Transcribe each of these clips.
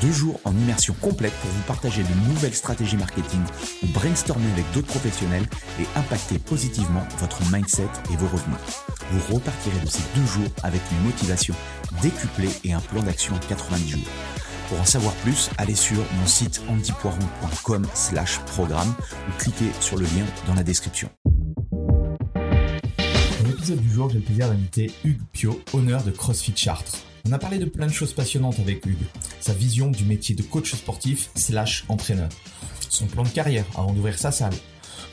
Deux jours en immersion complète pour vous partager de nouvelles stratégies marketing ou brainstormer avec d'autres professionnels et impacter positivement votre mindset et vos revenus. Vous repartirez de ces deux jours avec une motivation décuplée et un plan d'action en 90 jours. Pour en savoir plus, allez sur mon site antipoiron.com slash programme ou cliquez sur le lien dans la description. Dans l'épisode du jour, j'ai le plaisir d'inviter Hugues Pio, honneur de CrossFit Chartres. On a parlé de plein de choses passionnantes avec Hugues. Sa vision du métier de coach sportif slash entraîneur. Son plan de carrière avant d'ouvrir sa salle.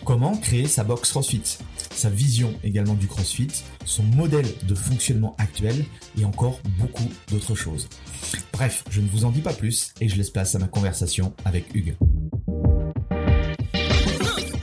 Comment créer sa box CrossFit. Sa vision également du CrossFit. Son modèle de fonctionnement actuel et encore beaucoup d'autres choses. Bref, je ne vous en dis pas plus et je laisse place à ma conversation avec Hugues.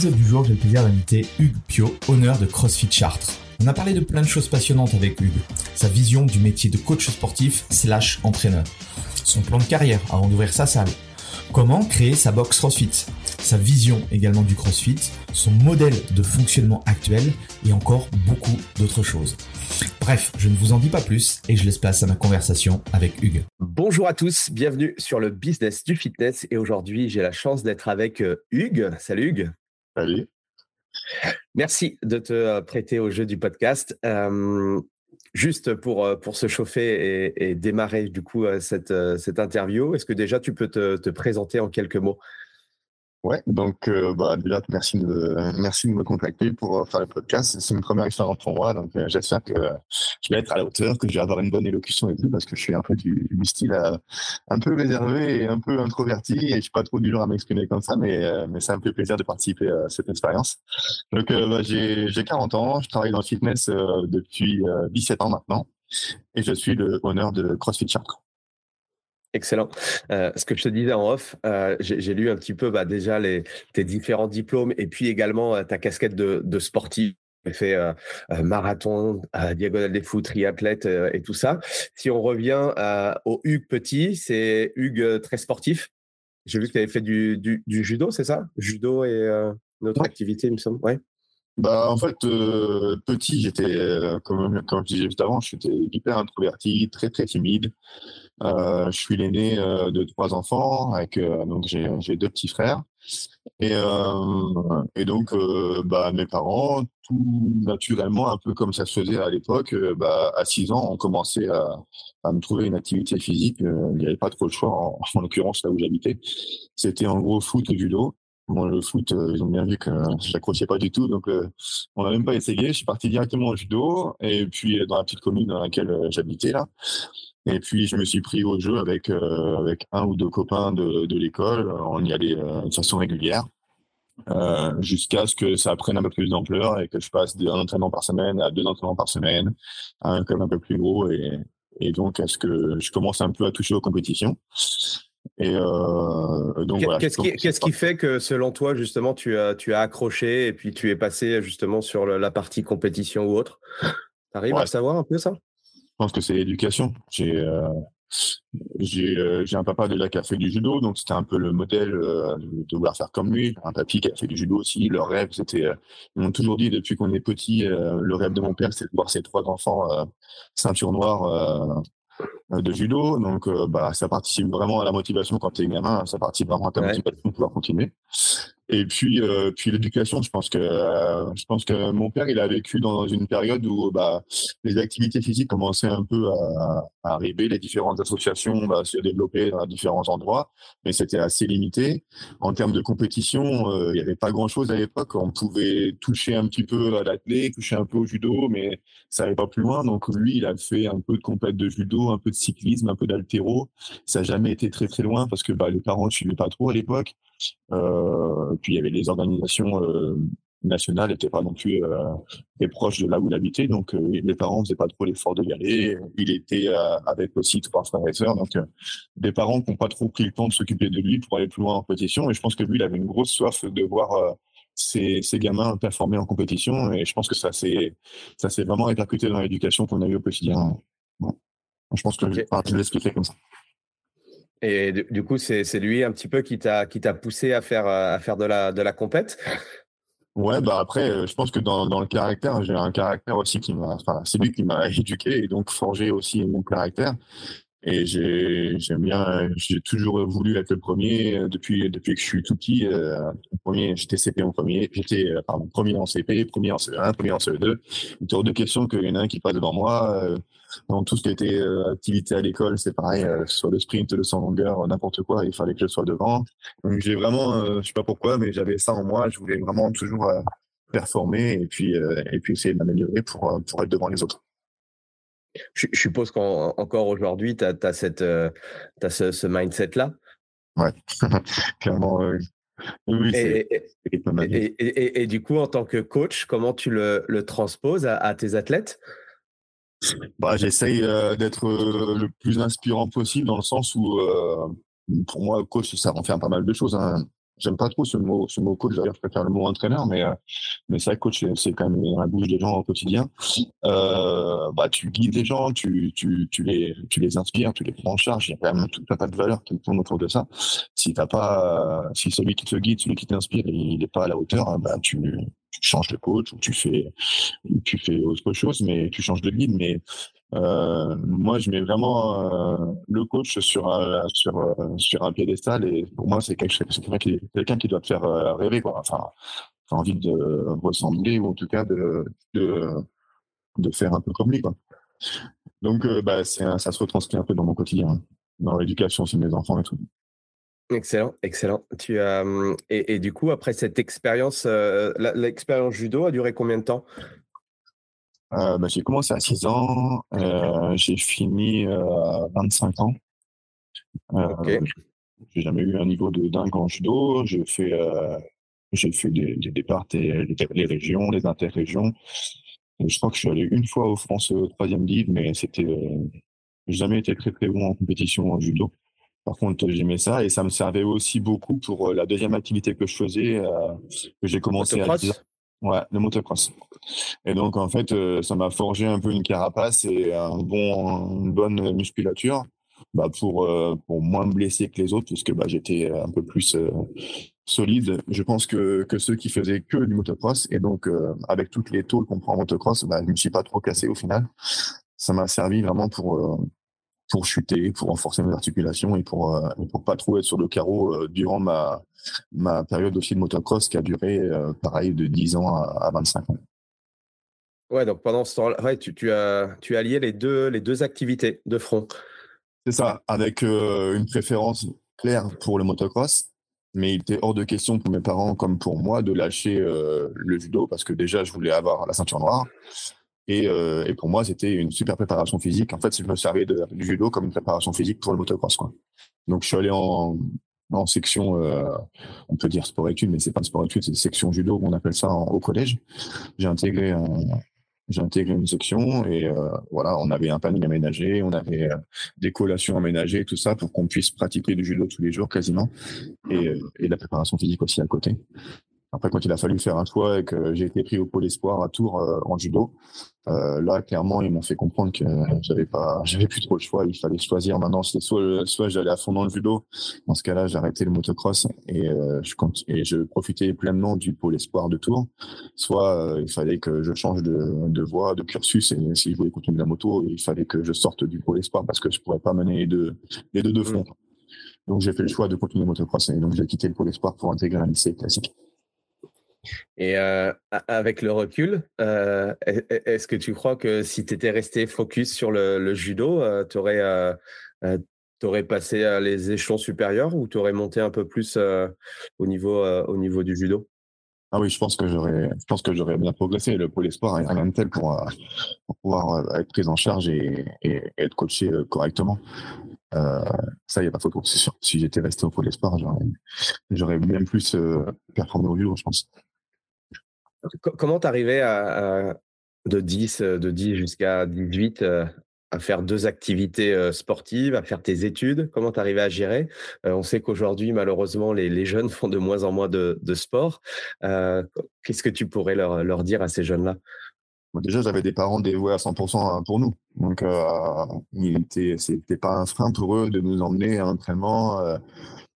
L'épisode du jour, j'ai le plaisir d'inviter Hugues Pio, honneur de CrossFit Chartres. On a parlé de plein de choses passionnantes avec Hugues. Sa vision du métier de coach sportif slash entraîneur. Son plan de carrière avant d'ouvrir sa salle. Comment créer sa box CrossFit. Sa vision également du CrossFit. Son modèle de fonctionnement actuel et encore beaucoup d'autres choses. Bref, je ne vous en dis pas plus et je laisse place à ma conversation avec Hugues. Bonjour à tous, bienvenue sur le business du fitness et aujourd'hui j'ai la chance d'être avec euh, Hugues. Salut Hugues. Salut. Merci de te euh, prêter au jeu du podcast. Euh, juste pour, euh, pour se chauffer et, démarrer du coup cette, cette interview, est-ce que déjà tu peux te présenter en quelques mots? Ouais, donc euh, bah, déjà merci de merci de me contacter pour euh, faire le podcast. C'est une première expérience pour moi, donc euh, j'espère que je vais être à la hauteur, que je vais avoir une bonne élocution et tout, parce que je suis un peu du, style un peu réservé et un peu introverti, et je suis pas trop du genre à m'exprimer comme ça, mais mais ça me fait plaisir de participer à cette expérience. Donc bah, j'ai j'ai 40 ans, je travaille dans le fitness depuis 17 ans maintenant, et je suis le honneur de CrossFit Chartres. Excellent. Euh, ce que je te disais en off, euh, j'ai lu un petit peu bah, déjà les, tes différents diplômes et puis également euh, ta casquette de, de sportif. Tu fait marathon, diagonale des fous, triathlète et tout ça. Si on revient au Hugues Petit, c'est Hugues très sportif. J'ai vu que tu avais fait du, du, du judo, c'est ça? Judo et notre activité, il me semble. Ouais. Bah, en fait, petit, j'étais, comme, comme je disais juste avant, j'étais hyper introverti, très très timide. Euh, je suis l'aîné euh, de trois enfants, avec euh, donc j'ai deux petits frères. Et, et donc, bah, mes parents, tout naturellement, un peu comme ça se faisait à l'époque, bah, à 6 ans, on commençait à, à me trouver une activité physique. il n'y avait pas trop le choix, en, en l'occurrence là où j'habitais. C'était en gros foot et judo. Bon, le foot, ils ont bien vu que je n'accrochais pas du tout, donc on n'a même pas essayé. Je suis parti directement au judo, et puis dans la petite commune dans laquelle j'habitais là. Et puis, je me suis pris au jeu avec, euh, avec un ou deux copains de, de l'école. On y allait euh, de façon régulière. Euh, jusqu'à ce que ça prenne un peu plus d'ampleur et que je passe d'un entraînement par semaine à deux entraînements par semaine, à un club un peu plus gros et, et donc à ce que je commence un peu à toucher aux compétitions. Et euh, donc voilà. Qu'est-ce qui, qu'est-ce qui fait que selon toi justement tu as tu as accroché et puis tu es passé justement sur la partie compétition ou autre? Tu arrives à savoir un peu ça? Pense que c'est l'éducation. J'ai euh, euh, j'ai un papa déjà qui a fait du judo, donc c'était un peu le modèle euh, de vouloir faire comme lui. Un papy qui a fait du judo aussi. Leur rêve, c'était, ils m'ont toujours dit depuis qu'on est petit, le rêve de mon père, c'est de voir ses trois enfants ceinture noire de judo. Donc, bah, ça participe vraiment à la motivation quand tu es gamin. Ça participe vraiment à ta motivation pour pouvoir continuer. Et puis, euh, puis l'éducation, je pense que euh, je pense que mon père, il a vécu dans une période où bah, les activités physiques commençaient un peu à, à arriver, les différentes associations bah, se développaient dans différents endroits, mais c'était assez limité. En termes de compétition, euh, il n'y avait pas grand-chose à l'époque. On pouvait toucher un petit peu à l'athlète, toucher un peu au judo, mais ça n'allait pas plus loin. Donc lui, il a fait un peu de compète de judo, un peu de cyclisme, un peu d'altéro. Ça n'a jamais été très très loin parce que bah, les parents ne suivaient pas trop à l'époque. Euh, puis il y avait les organisations euh, nationales n'étaient pas non plus euh, des proches de là où il habitait, donc euh, les parents faisaient pas trop l'effort de y aller. Il était euh, avec aussi trois frères et sœurs, donc des parents qui n'ont pas trop pris le temps de s'occuper de lui pour aller plus loin en compétition. Et je pense que lui, il avait une grosse soif de voir ses, ses, gamins performer en compétition. Et je pense que ça s'est ça s'est vraiment répercuté dans l'éducation qu'on a eu au quotidien. Bon. Je pense que okay. je, je l'expliquer comme ça. Et du, coup, c'est lui un petit peu qui t'a poussé à faire à faire de la de la compète? Ouais, bah après, euh, je pense que dans, dans le caractère, j'ai un caractère aussi qui m'a, c'est lui qui m'a éduqué et donc forgé aussi mon caractère. Et j'ai, j'aime bien, j'ai toujours voulu être le premier euh, depuis, depuis que je suis tout petit. Euh, premier, j'étais CP en premier, j'étais, euh, premier en CP, premier en CE1, premier en CE2. Il était hors de question qu'il y en ait un qui passe devant moi. Euh, dans tout ce qui était euh, activité à l'école, c'est pareil, sur le sprint, le 100 longueur, n'importe quoi, il fallait que je sois devant. Donc j'ai vraiment, je sais pas pourquoi, mais j'avais ça en moi. Je voulais vraiment toujours performer et puis, et puis essayer de m'améliorer pour, pour être devant les autres. Je, suppose qu'encore aujourd'hui, tu as, cette, euh, as ce, ce mindset-là. Ouais, clairement. Oui, et, et, et, du coup, en tant que coach, comment tu le, le transposes à, tes athlètes? Bah, J'essaye euh, d'être euh, le plus inspirant possible dans le sens où, pour moi, coach, ça faire pas mal de choses. Hein j'aime pas trop ce mot, ce mot coach. D'ailleurs, je préfère le mot entraîneur, mais euh, mais ça, coach, c'est quand même la bouche des gens au quotidien. Euh, bah, tu guides les gens, tu, tu, tu les, tu les inspires, tu les prends en charge. Il y a quand même tout un tas de valeurs qui tournent autour de ça. Si t'as pas, si celui qui te guide, celui qui t'inspire, il n'est pas à la hauteur, hein, bah, tu, tu changes de coach ou tu fais, tu fais autre chose, mais tu changes de guide. Mais euh, moi, je mets vraiment euh, le coach sur un, sur, euh, sur un piédestal et pour moi, c'est quelqu'un qui, quelqu'un qui doit te faire rêver. Quoi. Enfin, tu envie de ressembler ou en tout cas de, de, de faire un peu comme lui. Quoi. Donc, bah, ça se retranscrit un peu dans mon quotidien, dans l'éducation aussi de mes enfants et tout. Excellent, excellent. Tu as, et, et, du coup, après cette expérience, l'expérience judo a duré combien de temps? Euh, bah, j'ai commencé à 6 ans, euh, j'ai fini euh, à 25 ans. Euh, okay. J'ai jamais eu un niveau de dingue en judo. J'ai fait, euh, j'ai fait des, des départs et les, régions, les interrégions. Et je crois que je suis allé une fois au France troisième livre, mais c'était jamais été très très bon en compétition en judo. Par contre, j'aimais ça et ça me servait aussi beaucoup pour la deuxième activité que je faisais, que j'ai commencé à 10 Ouais, le motocross. Et donc, en fait, euh, ça m'a forgé un peu une carapace et un bon, une bonne musculature bah, pour, euh, pour moins me blesser que les autres, puisque bah, j'étais un peu plus euh, solide, je pense, que, que ceux qui faisaient que du motocross. Et donc, avec toutes les tôles qu'on prend en motocross, bah, je ne me suis pas trop cassé au final. Ça m'a servi vraiment pour, pour chuter, pour renforcer mes articulations et pour euh, pour pas trop être sur le carreau euh, durant ma ma période aussi de motocross qui a duré euh, pareil de 10 ans à, à, 25 ans. Ouais, donc pendant ce temps-là, ouais, tu, tu, as tu as lié les deux les deux activités de front. C'est ça, avec une préférence claire pour le motocross, mais il était hors de question pour mes parents comme pour moi de lâcher le judo parce que déjà je voulais avoir la ceinture noire et, euh, et, pour moi, c'était une super préparation physique. En fait, je me servais de, du judo comme une préparation physique pour le motocross. Donc, je suis allé en, section, euh, on peut dire sport études, mais c'est pas sport études, c'est section judo, on appelle ça au collège. J'ai intégré une section et euh, voilà, on avait un panier aménagé, on avait des collations aménagées, tout ça pour qu'on puisse pratiquer du judo tous les jours quasiment et, et la préparation physique aussi à côté. Après, quand il a fallu faire un choix et que j'ai été pris au pôle espoir à Tours euh, en judo, euh, là, clairement, ils m'ont fait comprendre que j'avais pas, j'avais plus trop le choix. Il fallait choisir. Maintenant, c'était soit, soit j'allais à fond dans le judo. Dans ce cas-là, j'arrêtais le motocross et euh, je et je profitais pleinement du pôle espoir de Tours. Soit il fallait que je change de, de voie, de cursus. Et si je voulais continuer la moto, il fallait que je sorte du pôle espoir parce que je pourrais pas mener les deux, les deux de front. Mmh. Donc, j'ai fait le choix de continuer le motocross et donc j'ai quitté le pôle espoir pour intégrer un lycée classique. Et avec le recul, est-ce que tu crois que si tu étais resté focus sur le, judo, euh, tu aurais, aurais, passé les échelons supérieurs ou tu aurais monté un peu plus au, niveau, au niveau du judo? Ah oui, je pense que j'aurais, je pense que j'aurais bien progressé. Le pôle espoir a rien de tel pour, pouvoir être pris en charge et, être coaché correctement. ça, il n'y a pas photo, sûr. Si j'étais resté au pôle espoir, j'aurais bien plus performé au judo, je pense. Comment t'arrivais à, de 10, euh, de 10 jusqu'à 18 euh, à faire deux activités euh, sportives, à faire tes études? Comment t'arrivais à gérer? On sait qu'aujourd'hui, malheureusement, les, jeunes font de moins en moins de, sport. Qu'est-ce que tu pourrais leur, leur dire à ces jeunes-là? Déjà, j'avais des parents dévoués à 100% pour nous. Donc, il était, c'était pas un frein pour eux de nous emmener à l'entraînement euh,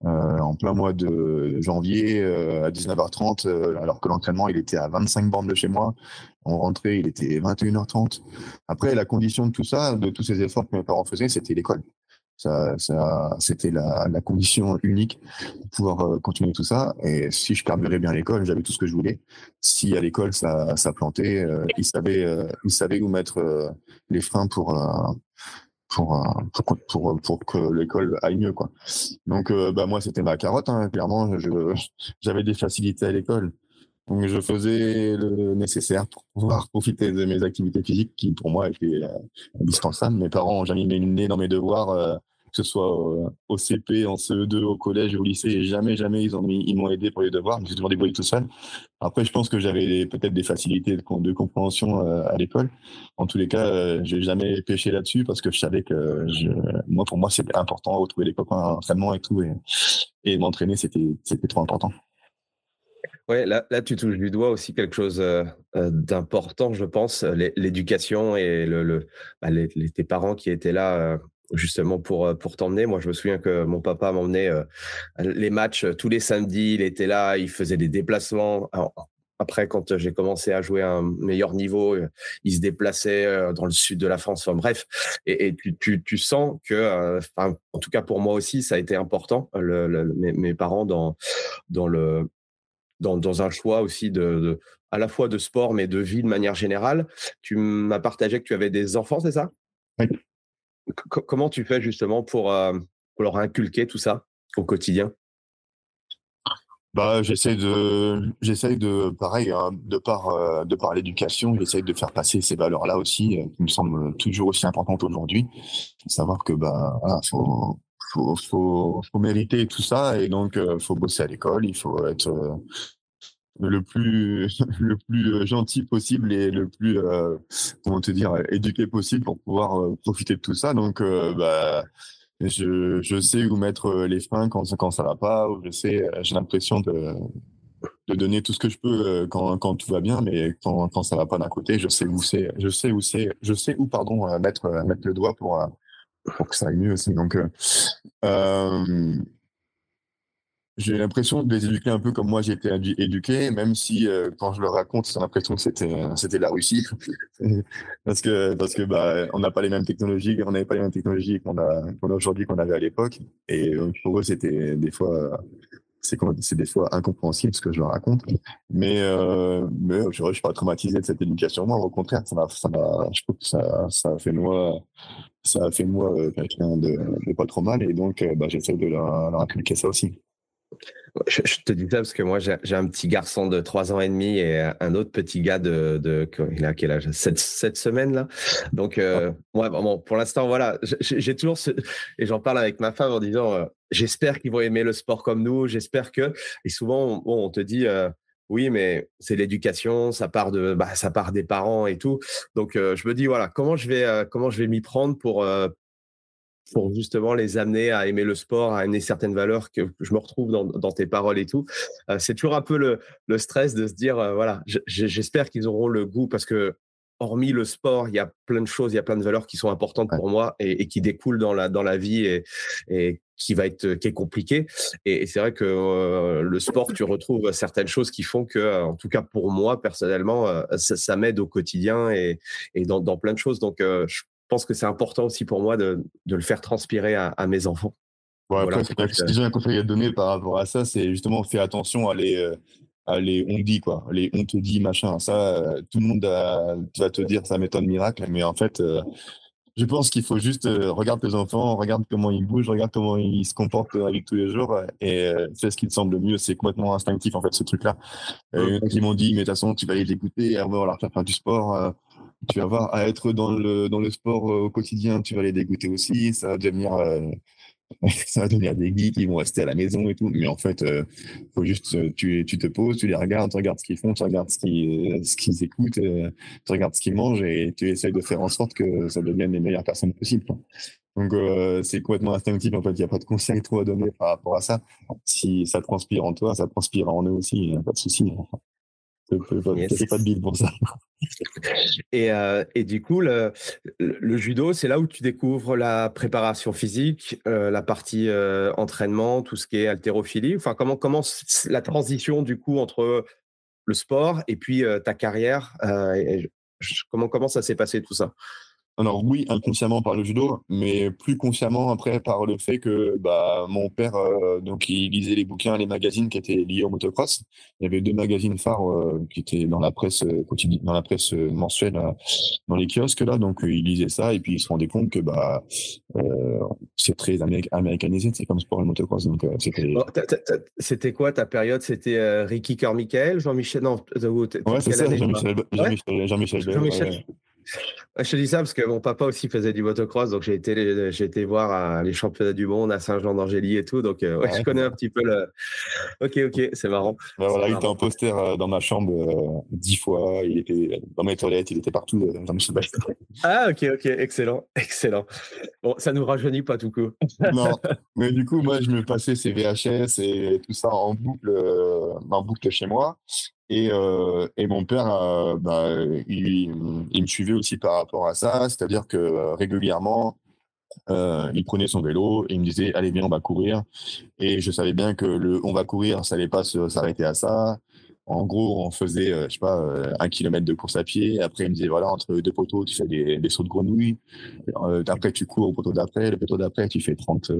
en plein mois de janvier euh, à 19h30, euh, alors que l'entraînement il était à 25 bornes de chez moi. On rentrait, il était 21h30. Après, la condition de tout ça, de tous ces efforts que mes parents faisaient, c'était l'école. Ça, ça, c'était la, la, condition unique pour pouvoir continuer tout ça. Et si je carburais bien l'école, j'avais tout ce que je voulais. Si à l'école ça, ça plantait, ils savaient, ils savaient où mettre les freins pour pour, euh, pour, pour, pour que l'école aille mieux. Quoi. Donc, euh, bah, moi, c'était ma carotte. Hein, clairement, j'avais des facilités à l'école. Donc, je faisais le nécessaire pour pouvoir profiter de mes activités physiques qui, pour moi, étaient euh, indispensables. Mes parents ont jamais mis le nez dans mes devoirs que ce soit au CP, en CE2, au collège, au lycée, jamais, jamais ils ils m'ont aidé pour les devoirs. J'ai toujours débrouillé tout seul. Après, je pense que j'avais peut-être des facilités de, compréhension euh, à l'école. En tous les cas, euh, j'ai jamais pêché là-dessus parce que je savais que moi, pour moi, c'était important de retrouver les copains à l'entraînement et tout, et, m'entraîner, c'était, c'était trop important. Ouais, là, là, tu touches du doigt aussi quelque chose euh, d'important, je pense, l'éducation et le, bah, tes parents qui étaient là justement pour, euh, pour t'emmener. Moi, je me souviens que mon papa m'emmenait euh, les matchs euh, tous les samedis. Il était là, il faisait des déplacements. après, quand j'ai commencé à jouer à un meilleur niveau, il se déplaçait dans le sud de la France. Enfin, bref, et, tu, tu, sens que, en tout cas pour moi aussi, ça a été important, mes, parents dans, dans, le, dans, dans un choix aussi de, à la fois de sport, mais de vie de manière générale. Tu m'as partagé que tu avais des enfants, c'est ça? Oui comment tu fais justement pour, euh, pour, leur inculquer tout ça au quotidien? Bah, j'essaie de, j'essaie de, pareil, hein, de par, euh, de par l'éducation, j'essaie de faire passer ces valeurs-là aussi, euh, qui me semblent toujours aussi importantes aujourd'hui. Savoir que, bah, faut, faut, faut, faut, mériter tout ça, et donc, faut bosser à l'école, il faut être, le plus le plus euh, gentil possible et le plus euh, comment te dire éduqué possible pour pouvoir euh, profiter de tout ça. Donc bah je, je sais où mettre les freins quand quand ça va pas ou je sais j'ai l'impression de de donner tout ce que je peux quand, quand tout va bien mais quand, quand ça va pas d'un côté je sais où c'est je sais où c'est je sais où pardon mettre mettre le doigt pour pour que ça aille mieux aussi. Donc j'ai l'impression de les éduquer un peu comme moi j'ai été éduqué, même si euh, quand je le raconte, j'ai l'impression que c'était euh, c'était la Russie, parce que parce que bah on n'a pas les mêmes technologies, on n'avait pas les mêmes technologies qu'on a a aujourd'hui qu'on avait à l'époque, et euh, pour eux c'était des fois c'est c'est des fois incompréhensible ce que je leur raconte, mais mais je, je suis pas traumatisé de cette éducation. Moi, au contraire, ça m'a ça je trouve que ça ça a fait moi ça a fait moi quelqu'un de, pas trop mal, et donc bah, j'essaie de leur, leur ça aussi. Je, te dis ça parce que moi, j'ai un petit garçon de 3 ans et demi et un autre petit gars de, de il a quel âge? 7, semaines là. Donc, euh, bon, pour l'instant, voilà, j'ai toujours ce, et j'en parle avec ma femme en disant, euh, j'espère qu'ils vont aimer le sport comme nous, j'espère que, et souvent, on te dit, euh, oui, mais c'est l'éducation, ça part de, bah, ça part des parents et tout. Donc, je me dis, voilà, comment je vais, comment je vais m'y prendre pour, pour justement les amener à aimer le sport, à aimer certaines valeurs que je me retrouve dans, dans tes paroles et tout. c'est toujours un peu le, le, stress de se dire, voilà, j'espère qu'ils auront le goût parce que hormis le sport, il y a plein de choses, il y a plein de valeurs qui sont importantes pour moi et, qui découlent dans la, dans la vie et, et qui va être qui est compliqué. Et, c'est vrai que euh, le sport, tu retrouves certaines choses qui font que, en tout cas pour moi personnellement, euh, ça, m'aide au quotidien et, et dans, dans, plein de choses. Donc, euh, je pense que c'est important aussi pour moi de, de le faire transpirer à, mes enfants. Ouais, après, c'est déjà un conseil à donner par rapport à ça, c'est justement faire attention à les les on dit quoi, les on te dit machin. Ça, euh, tout le monde va te dire ça méthode miracle, mais en fait, euh, je pense qu'il faut juste euh, regarder tes enfants, regarde comment ils bougent, regarde comment ils se comportent avec tous les jours et fais ce qui te semble le mieux. C'est complètement instinctif en fait ce truc-là. Ils m'ont dit mais de toute façon tu vas les écouter, on va leur faire faire du sport. Tu vas voir à être dans le dans le sport au quotidien, tu vas les dégoûter aussi. Ça va devenir ça va devenir des geeks qui vont rester à la maison et tout. Mais en fait, euh, faut juste, euh, tu, tu te poses, tu les regardes, tu regardes ce qu'ils font, tu regardes ce qu'ils, euh, ce qu'ils écoutent, tu regardes ce qu'ils mangent et tu essayes de faire en sorte que ça devienne les meilleures personnes possibles. Donc, c'est complètement instinctif. En fait, il n'y a pas de conseil trop à donner par rapport à ça. Si ça transpire en toi, ça transpire en eux aussi. Pas de souci. C'est pas de bille pour ça. Et, euh, et, du coup, le, le judo, c'est là où tu découvres la préparation physique, euh, la partie euh, entraînement, tout ce qui est haltérophilie. Enfin, comment commence la transition du coup entre le sport et puis ta carrière comment, comment ça s'est passé tout ça? Alors oui, inconsciemment par le judo, mais plus consciemment après par le fait que bah, mon père, euh, donc il lisait les bouquins, les magazines qui étaient liés au motocross. Il y avait deux magazines phares euh, qui étaient dans la presse euh, quotidienne, dans la presse mensuelle, dans les kiosques là. Donc il lisait ça et puis il se rendait compte que bah c'est très américanisé, c'est comme sport le motocross. Donc c'était. quoi ta période? C'était Ricky Carmichael, Jean-Michel non, Ouais, c'est ça, Jean-Michel. Jean-Michel. Jean-Michel. Je te dis ça parce que mon papa aussi faisait du motocross, donc j'ai été, j'ai été voir les championnats du monde à Saint-Jean-d'Angély et tout, donc euh, je connais un petit peu le. Ok, ok, c'est marrant. Ben voilà, il était en poster euh, dans ma chambre euh, dix fois, il était dans mes toilettes, il était partout. ah, ok, ok, excellent, excellent. Bon, ça nous rajeunit pas tout coup. non, mais du coup, moi, je me passais ces VHS et tout ça en boucle, en boucle chez moi. Et, euh, et, mon père, euh, bah, il, me suivait aussi par rapport à ça, c'est-à-dire que euh, régulièrement, il prenait son vélo et il me disait allez viens on va courir et je savais bien que le on va courir ça allait pas s'arrêter à ça en gros, on faisait, euh, je sais pas, euh, un kilomètre de course à pied. Après, il me disait, voilà, entre deux poteaux, tu fais des, sauts de grenouille. Euh, après, tu cours au poteau d'après. Le poteau d'après, tu fais 30,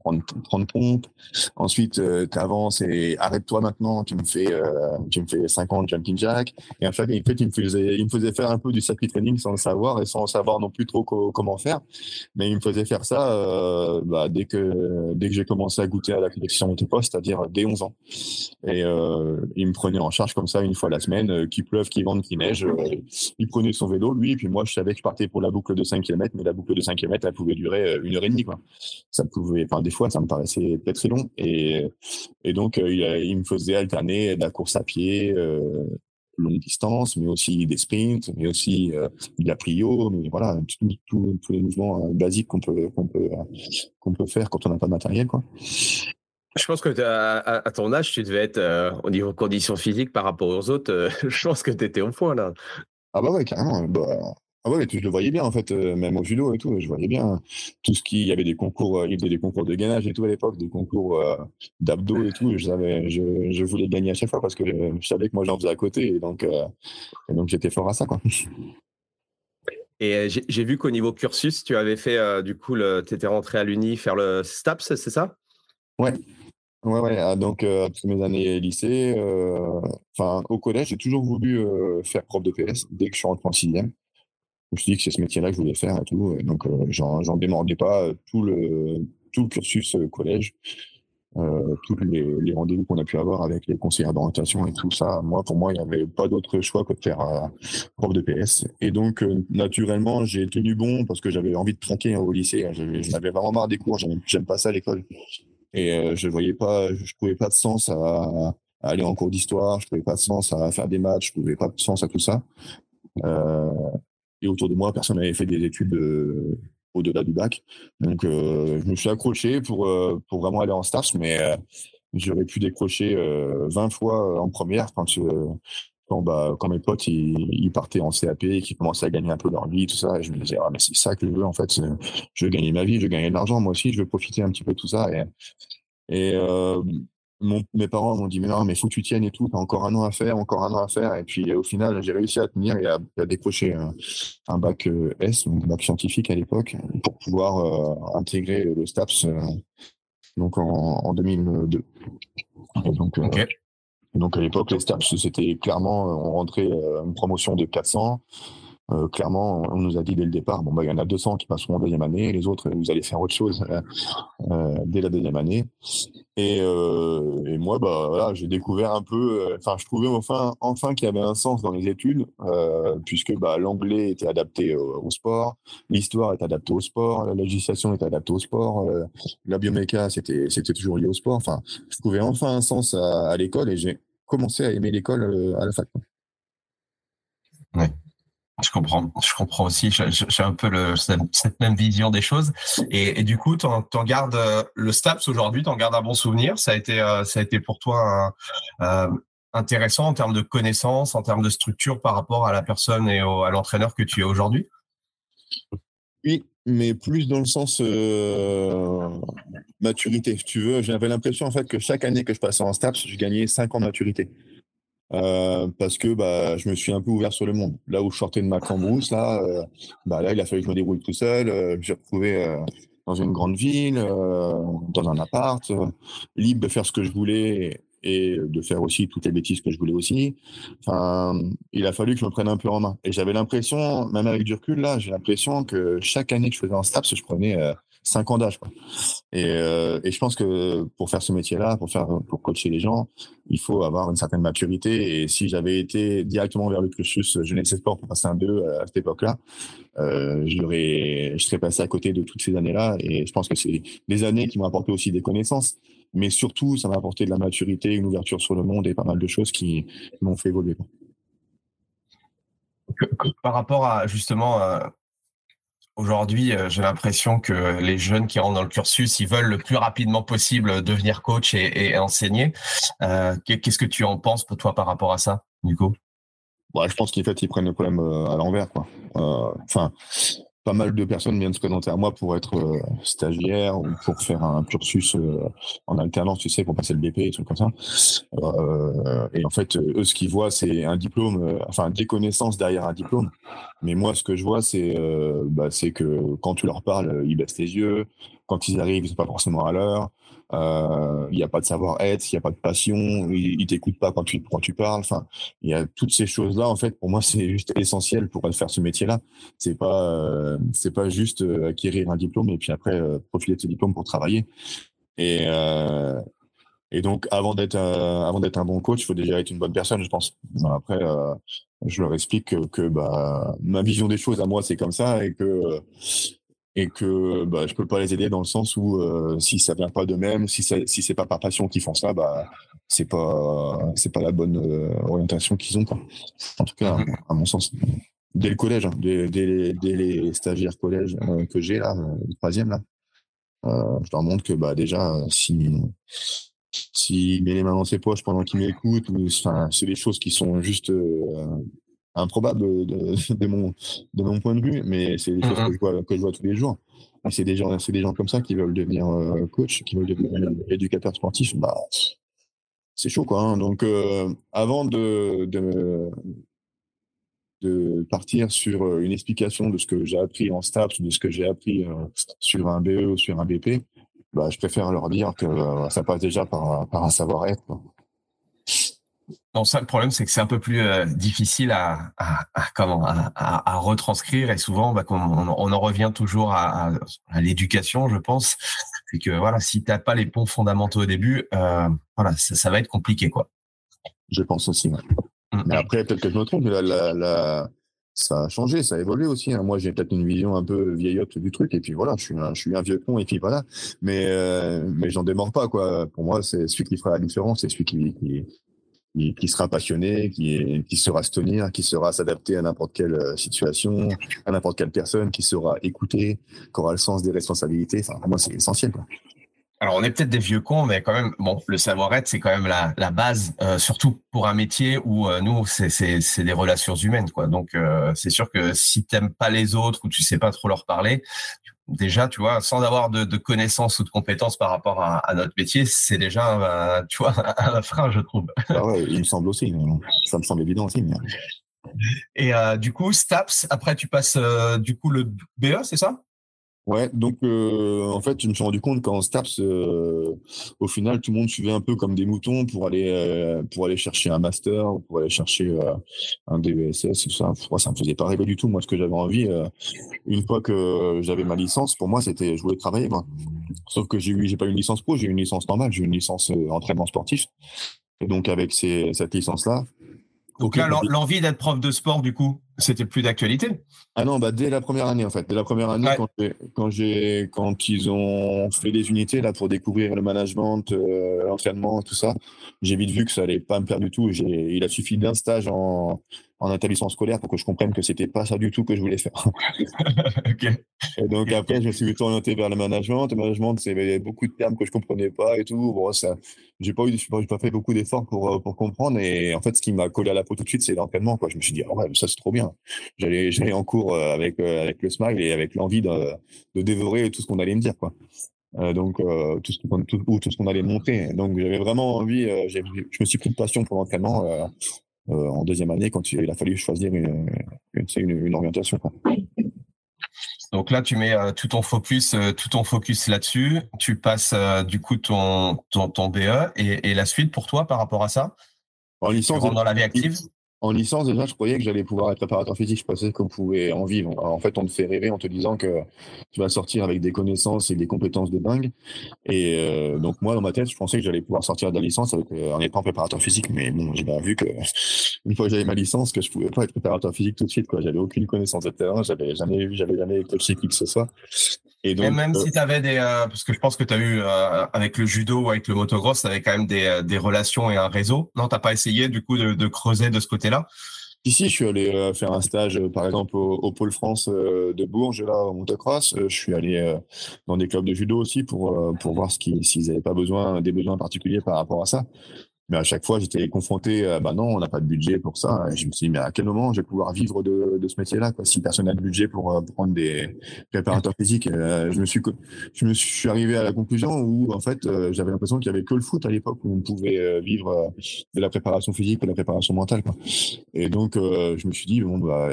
30, 30, pompes. Ensuite, tu avances et arrête-toi maintenant. Tu me fais, tu me fais 50 jumping jack. Et en fait, il me faisait, il me faisait faire un peu du circuit training sans le savoir et sans savoir non plus trop comment faire. Mais il me faisait faire ça bah, dès que, dès que j'ai commencé à goûter à la collection motopost, c'est-à-dire dès 11 ans. Et il me prenait en charge comme ça une fois la semaine, euh, qu'il pleuve, qu'il vente, qu'il neige. Euh, il prenait son vélo, lui, et puis moi, je savais que je partais pour la boucle de 5 km, mais la boucle de 5 km, elle pouvait durer euh, une heure et demie. Quoi. Ça pouvait, enfin, des fois, ça me paraissait peut-être très long. Et, et donc, il, me faisait alterner de la course à pied, longue distance, mais aussi des sprints, mais aussi de la prio, mais voilà, tous les mouvements basiques qu'on peut, qu'on peut, qu'on peut faire quand on n'a pas de matériel, quoi. Je pense que à, ton âge, tu devais être euh, au niveau conditions physiques par rapport aux autres. Euh, je pense que tu étais au point là. Ah bah ouais, carrément. Bah, ah ouais, je le voyais bien en fait, euh, même au judo et tout. Je voyais bien tout ce qui, il y avait des concours, il y avait des concours de gainage et tout à l'époque, des concours d'abdos et tout. Je savais, je, je, voulais gagner à chaque fois parce que je savais que moi j'en faisais à côté et donc, et donc j'étais fort à ça quoi. Et j'ai vu qu'au niveau cursus, tu avais fait du coup, tu étais rentré à l'Uni faire le STAPS, c'est ça? Ouais. Ouais, ouais. Ah, donc, euh, après mes années lycée, euh, enfin, au collège, j'ai toujours voulu euh, faire prof de PS dès que je suis rentré en sixième. Je me suis dit que c'est ce métier-là que je voulais faire et tout. donc, j'en, j'en démordais pas tout le, tout le cursus collège, tous les, les rendez-vous qu'on a pu avoir avec les conseillers d'orientation et tout ça. Moi, pour moi, il n'y avait pas d'autre choix que de faire prof de PS. Et donc, naturellement, j'ai tenu bon parce que j'avais envie de trinquer au lycée. J'en avais vraiment marre des cours. J'aime pas ça à l'école. Et euh, je voyais pas, je trouvais pas de sens à, aller en cours d'histoire, je trouvais pas de sens à faire des matchs, je trouvais pas de sens à tout ça. Euh, et autour de moi, personne n'avait fait des études de, au-delà du bac. Donc, je me suis accroché pour, pour vraiment aller en STAPS, mais j'aurais pu décrocher 20 fois en première quand, quand, bah, quand mes potes ils, partaient en CAP et qu'ils commençaient à gagner un peu leur vie, tout ça. Et je me disais, ah, mais c'est ça que je veux en fait. Je veux gagner ma vie, je veux gagner de l'argent. Moi aussi, je veux profiter un petit peu de tout ça. Et, et mes parents m'ont dit mais non mais faut que tu tiennes et tout, t'as encore un an à faire, encore un an à faire et puis au final j'ai réussi à tenir et à, décrocher un, bac euh, S, donc un bac scientifique à l'époque pour pouvoir euh, intégrer le STAPS euh, donc en, 2002. donc donc à l'époque les STAPS c'était clairement on rentrait une promotion de 400 euh, clairement, on nous a dit dès le départ, bon, bah, il y en a 200 qui passeront en deuxième année, et les autres, vous allez faire autre chose euh, euh, dès la deuxième année. Et, et moi, bah, voilà, j'ai découvert un peu, enfin, je trouvais enfin, enfin qu'il y avait un sens dans les études, puisque bah, l'anglais était adapté au, sport, l'histoire est adaptée au sport, la législation est adaptée au sport, la bioméca, c'était, toujours lié au sport. Enfin, je trouvais enfin un sens à, à l'école et j'ai commencé à aimer l'école à la fac. Ouais. Je comprends, je comprends aussi. J'ai un peu cette même vision des choses. Et, du coup, tu en, gardes euh, le STAPS aujourd'hui, tu en gardes un bon souvenir? Ça a été, euh, ça a été pour toi euh, intéressant en termes de connaissances, en termes de structure par rapport à la personne et à l'entraîneur que tu es aujourd'hui? Oui, mais plus dans le sens maturité. tu veux, j'avais l'impression en fait que chaque année que je passais en STAPS, je gagnais 5 ans de maturité. Euh, parce que bah, je me suis un peu ouvert sur le monde. Là où je sortais de ma cambrousse, là, euh, bah, là, il a fallu que je me débrouille tout seul. Euh, me retrouvé dans une grande ville, dans un appart, libre de faire ce que je voulais et de faire aussi toutes les bêtises que je voulais aussi. Il a fallu que je me prenne un peu en main. Et j'avais l'impression, même avec du recul, là, j'ai l'impression que chaque année que je faisais un STAPS, je prenais 5 ans d'âge. Et, euh, et je pense que pour faire ce métier-là, pour faire pour coacher les gens, il faut avoir une certaine maturité. Et si j'avais été directement vers le cursus jeunesse sport pour passer un 2 à cette époque-là, euh, je serais passé à côté de toutes ces années-là. Et je pense que c'est des années qui m'ont apporté aussi des connaissances, mais surtout ça m'a apporté de la maturité, une ouverture sur le monde et pas mal de choses qui m'ont fait évoluer. Par rapport à justement euh, Aujourd'hui, euh, j'ai l'impression que les jeunes qui rentrent dans le cursus, ils veulent le plus rapidement possible devenir coach et, enseigner. Euh, qu'est-ce que tu en penses pour toi par rapport à ça, Nico? Bah, Je pense qu'en fait, ils prennent le problème euh, à l'envers. Enfin, pas mal de personnes viennent se présenter à moi pour être euh, stagiaire ou pour faire un cursus euh, en alternance, tu sais, pour passer le BP et trucs comme ça. Euh, et en fait, eux, ce qu'ils voient, c'est un diplôme, enfin des connaissances derrière un diplôme. Mais moi, ce que je vois, c'est bah, que quand tu leur parles, ils baissent les yeux. Quand ils arrivent, ils sont pas forcément à l'heure. Euh, il n'y a pas de savoir-être, il n'y a pas de passion, il, ne t'écoute pas quand tu, parles. Enfin, il y a toutes ces choses-là. En fait, pour moi, c'est juste essentiel pour faire ce métier-là. C'est pas, euh, pas juste euh, acquérir un diplôme et puis après profiter de ce diplôme pour travailler. Et et donc, avant d'être avant un bon coach, il faut déjà être une bonne personne, je pense. Après, je leur explique que, que, bah, ma vision des choses à moi, c'est comme ça et que et que bah, je peux pas les aider dans le sens où euh, si ça vient pas d'eux-mêmes, si ça, si c'est pas par passion qu'ils font ça, bah c'est pas c'est pas la bonne euh, orientation qu'ils ont quoi. En tout cas, à, mon sens, dès le collège, hein, dès, dès, dès, les stagiaires collège euh, que j'ai là, le troisième là, je leur montre que bah déjà si s'il met les mains dans ses poches pendant qu'il m'écoute, enfin c'est des choses qui sont juste improbable de, de, mon, de mon point de vue, mais c'est des choses que je, vois, que je vois tous les jours. C'est des gens, c'est des gens comme ça qui veulent devenir euh, coach, qui veulent devenir éducateur sportif. Bah, c'est chaud, quoi. Hein. Donc, euh, avant de, de, de, partir sur euh, une explication de ce que j'ai appris en STAPS, de ce que j'ai appris sur un BE ou sur un BP, bah, je préfère leur dire que ça passe déjà par, par un savoir-être. Ça, le problème, c'est que c'est un peu plus euh, difficile à, à, comment à, à, retranscrire et souvent, bah, on, on, en revient toujours à, l'éducation, je pense. C'est que voilà, si t'as pas les ponts fondamentaux au début, euh, voilà, ça, va être compliqué, quoi. Je pense aussi. Ouais. Mm, mais mm. après, peut-être que je me trompe, la, la, la, ça a changé, ça a évolué aussi. Hein. Moi, j'ai peut-être une vision un peu vieillotte du truc, et puis voilà, je suis un, je suis un vieux con, et puis voilà. Mais euh, mais j'en démords pas, quoi. Pour moi, c'est celui qui fera la différence, c'est celui qui, qui qui, sera passionné, qui, qui saura se tenir, qui saura s'adapter à n'importe quelle euh, situation, à n'importe quelle personne, qui saura écouter, qui aura le sens des responsabilités. Enfin, pour moi, c'est essentiel. Alors, on est peut-être des vieux cons, mais quand même, bon, le savoir-être, c'est quand même la, la base, euh, surtout pour un métier où euh, nous, c'est des relations humaines, quoi. Donc, c'est sûr que si t'aimes pas les autres ou tu sais pas trop leur parler, déjà, tu vois, sans avoir de, connaissances ou de compétences par rapport à, notre métier, c'est déjà, tu vois, un, frein, je trouve. Ah ouais, il me semble aussi. Ça me semble évident aussi. Et euh, du coup, STAPS, après, tu passes euh, du coup le BE, c'est ça? Ouais, donc euh, en fait, je me suis rendu compte qu'en STAPS, euh, au final, tout le monde suivait un peu comme des moutons pour aller euh, pour aller chercher un master, pour aller chercher un DVSS, ça. ça me faisait pas rêver du tout. Moi, ce que j'avais envie, une fois que j'avais ma licence, pour moi, c'était je voulais travailler. Moi. Sauf que j'ai eu, j'ai pas eu une licence pro, j'ai eu une licence normale, j'ai eu une licence entraînement sportif. Et donc avec ces, cette licence-là, donc là, l'envie d'être prof de sport, du coup, c'était plus d'actualité Ah non, bah dès la première année, en fait. Dès la première année, quand, j'ai, quand, ils ont fait des unités là, pour découvrir le management, euh, l'entraînement, tout ça, j'ai vite vu que ça allait pas me plaire du tout. Il a suffi d'un stage en, en établissement scolaire pour que je comprenne que c'était pas ça du tout que je voulais faire. Et donc après, je me suis plutôt orienté vers le management. Le management, c'est beaucoup de termes que je comprenais pas et tout. Bon, ça, j'ai pas eu, j'ai pas fait beaucoup d'efforts pour euh, pour comprendre. Et en fait, ce qui m'a collé à la peau tout de suite, c'est l'entraînement. Quoi. Je me suis dit, ah ouais, ça c'est trop bien. J'allais, j'allais en cours euh, avec euh, avec le smile et avec l'envie de, de dévorer tout ce qu'on allait me dire, quoi. donc tout ce qu'on tout, tout ce qu'on allait montrer. Donc j'avais vraiment envie. je me suis pris de passion pour l'entraînement euh, en deuxième année quand il a fallu choisir une, une, orientation. Donc là, tu mets euh, tout ton focus, euh, tout ton focus là-dessus. Tu passes du coup ton, ton, ton BE et, la suite pour toi par rapport à ça? En licence, dans la vie active? En licence, déjà, je croyais que j'allais pouvoir être préparateur physique. Je pensais qu'on pouvait en vivre. en fait, on te fait rêver en te disant que tu vas sortir avec des connaissances et des compétences de dingue. Et euh, donc, moi, dans ma tête, je pensais que j'allais pouvoir sortir de la licence avec, euh, en étant préparateur physique. Mais bon, j'ai bien vu que une fois que j'avais ma licence, que je pouvais pas être préparateur physique tout de suite. Quoi. J'avais aucune connaissance de terrain. J'avais jamais vu, j'avais jamais coaché qui que ce soit. Et, donc, même euh, si tu avais des, euh, parce que je pense que tu as eu euh, avec le judo ou avec le motocross, tu avais quand même des, des relations et un réseau. Non, t'as pas essayé du coup de, de creuser de ce côté-là? Ici, je suis allé faire un stage, par exemple, au, Pôle France de Bourges, là, au motocross. Je suis allé dans des clubs de judo aussi pour, pour voir s'ils n'avaient pas besoin, des besoins particuliers par rapport à ça. Mais à chaque fois, j'étais confronté, bah non, on n'a pas de budget pour ça. Et je me suis dit, mais à quel moment je vais pouvoir vivre de, de ce métier-là, quoi, si personne n'a de budget pour, euh, prendre des préparateurs physiques? Euh, je me suis, je me suis arrivé à la conclusion où, en fait, euh, j'avais l'impression qu'il y avait que le foot à l'époque où on pouvait vivre de la préparation physique ou de la préparation mentale, quoi. Et donc, je me suis dit, bon, bah,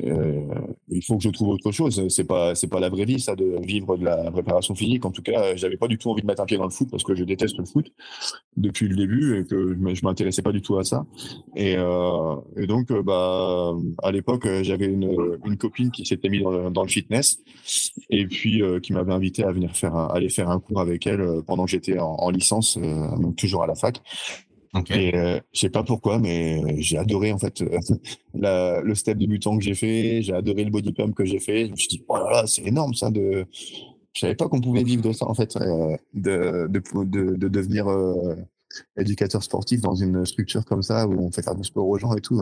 il faut que je trouve autre chose. C'est pas, c'est pas la vraie vie, ça, de vivre de la préparation physique. En tout cas, j'avais pas du tout envie de mettre un pied dans le foot parce que je déteste le foot depuis le début et que je m'intéressais pas du tout à ça. Et, euh, et donc, euh, bah, à l'époque, j'avais une, une copine qui s'était mise dans, le fitness et puis euh, qui m'avait invité à venir faire, aller faire un cours avec elle euh, pendant que j'étais en, en, licence, donc toujours à la fac. Et euh, je sais pas pourquoi, mais j'ai adoré en fait la, le step débutant que j'ai fait. J'ai adoré le body pump que j'ai fait. Je me suis dit oh là là, c'est énorme ça de. Je savais pas qu'on pouvait vivre de ça en fait, de, de, de, de devenir éducateur sportif dans une structure comme ça où on fait faire du sport aux gens et tout.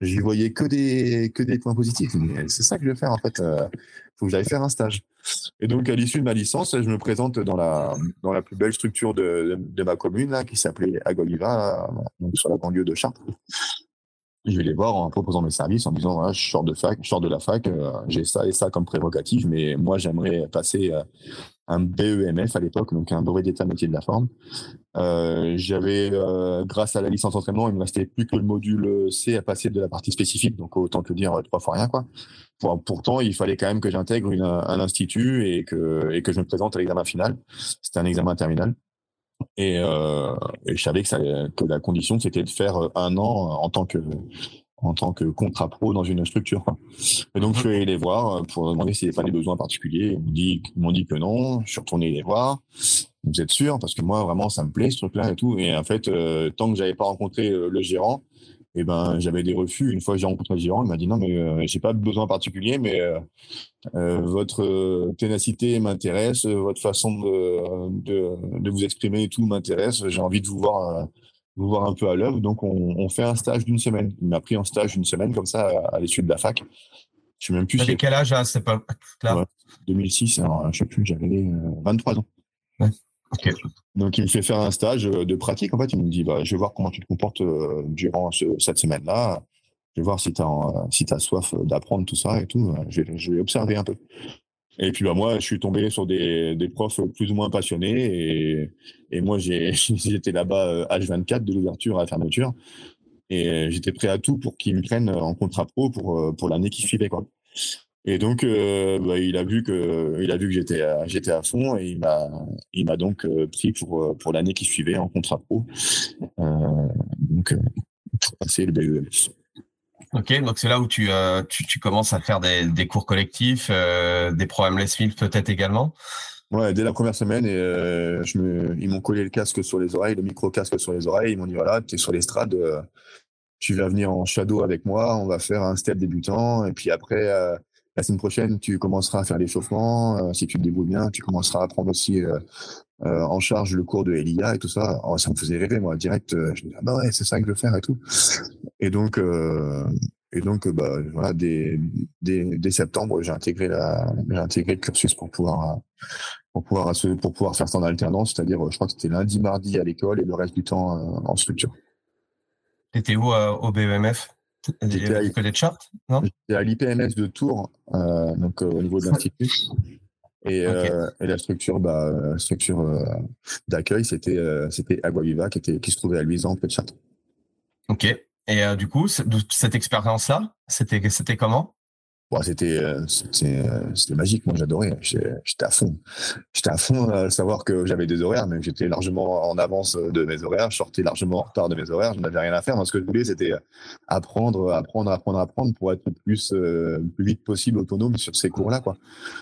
J'y voyais que des que des points positifs. C'est ça que je vais faire en fait. Euh, faut que j'aille faire un stage. Et donc à l'issue de ma licence, je me présente dans la dans la plus belle structure de, de, ma commune là, qui s'appelait Agoliva, donc sur la banlieue de Chartres. Je vais les voir en proposant mes services, en disant je sors de de la fac, euh, j'ai ça et ça comme prérogative, mais moi j'aimerais passer euh, un BEMF à l'époque, donc un brevet d'état métier de la forme. Euh, j'avais, grâce à la licence d'entraînement, il me restait plus que le module C à passer de la partie spécifique, donc autant que dire trois fois rien, quoi. pourtant, il fallait quand même que j'intègre un institut et que, et que je me présente à l'examen final. C'était un examen terminal. Et, euh, et, je savais que, ça, que la condition, c'était de faire un an en tant que en tant que contrat pro dans une structure. Quoi. Et donc, je suis allé les voir pour demander s'il n'y avait pas des besoins particuliers. Ils m'ont dit, que non. Je suis retourné les voir. Vous êtes sûr? Parce que moi, vraiment, ça me plaît, ce truc-là et tout. Et en fait, euh, tant que j'avais pas rencontré euh, le gérant, eh ben, j'avais des refus. Une fois que j'ai rencontré le gérant, il m'a dit non, mais euh, j'ai pas de besoin particulier, mais euh, euh votre ténacité m'intéresse, votre façon de, de, de, vous exprimer et tout m'intéresse. J'ai envie de vous voir vous voir un peu à l'œuvre. Donc, on, fait un stage d'une semaine. Il m'a pris en stage d'une semaine comme ça à, l'issue de la fac. Je sais même plus. T'avais quel âge à cette époque-là 2006, alors je sais plus, j'avais 23 ans. Ouais. Donc, il me fait faire un stage de pratique. En fait, il me dit bah, Je vais voir comment tu te comportes durant cette semaine-là. Je vais voir si tu as, si as soif d'apprendre tout ça et tout. Je vais, observer un peu. Et puis bah, moi, je suis tombé sur des, des profs plus ou moins passionnés. Et, et moi, j'étais là-bas H24 de l'ouverture à la fermeture. Et j'étais prêt à tout pour qu'ils me prennent en contrat pro pour, pour l'année qui suivait. Quoi. Et donc, euh, bah, il a vu que, il a vu que j'étais, à, j'étais à fond et il m'a, il m'a donc pris pour, pour l'année qui suivait en contrat pro. Euh, donc, pour passer le BEMS. Ok, donc c'est là où tu, euh, tu, tu, commences à faire des, des cours collectifs, euh, des programmes Les Mills peut-être également Ouais, dès la première semaine, et, euh, je me, ils m'ont collé le casque sur les oreilles, le micro-casque sur les oreilles. Ils m'ont dit voilà, tu es sur l'estrade, tu vas venir en shadow avec moi, on va faire un step débutant. Et puis après, la semaine prochaine, tu commenceras à faire l'échauffement. si tu te débrouilles bien, tu commenceras à prendre aussi euh, en charge le cours de Elia et tout ça. Oh, ça me faisait rêver, moi, direct. Euh, je me disais, ah bah ouais, c'est ça que je veux faire et tout. Et donc, euh, et donc, bah, voilà, dès, dès, septembre, j'ai intégré la, j'ai intégré le cursus pour pouvoir, pour pouvoir, pour pouvoir faire ça en alternance, c'est-à-dire, je crois que c'était lundi, mardi à l'école et le reste du temps en structure. T'étais où au BEMF J'étais à, non? J'étais à l'IPMS de Tours, donc au niveau de l'institut. Et, euh, et, la structure, bah, structure euh, d'accueil, c'était euh, c'était Aguaviva qui était qui se trouvait à Luisan, près de Château. Ok. Et euh, du coup, cette expérience-là, c'était comment? Bon, c'était euh, euh, c'était magique. Moi j'adorais. J'étais à fond. J'étais à fond à savoir que j'avais des horaires mais j'étais largement en avance de mes horaires. Je sortais largement en retard de mes horaires. Je n'avais rien à faire. Moi ce que je voulais c'était apprendre apprendre apprendre apprendre pour être le plus euh, plus vite possible autonome sur ces cours là quoi.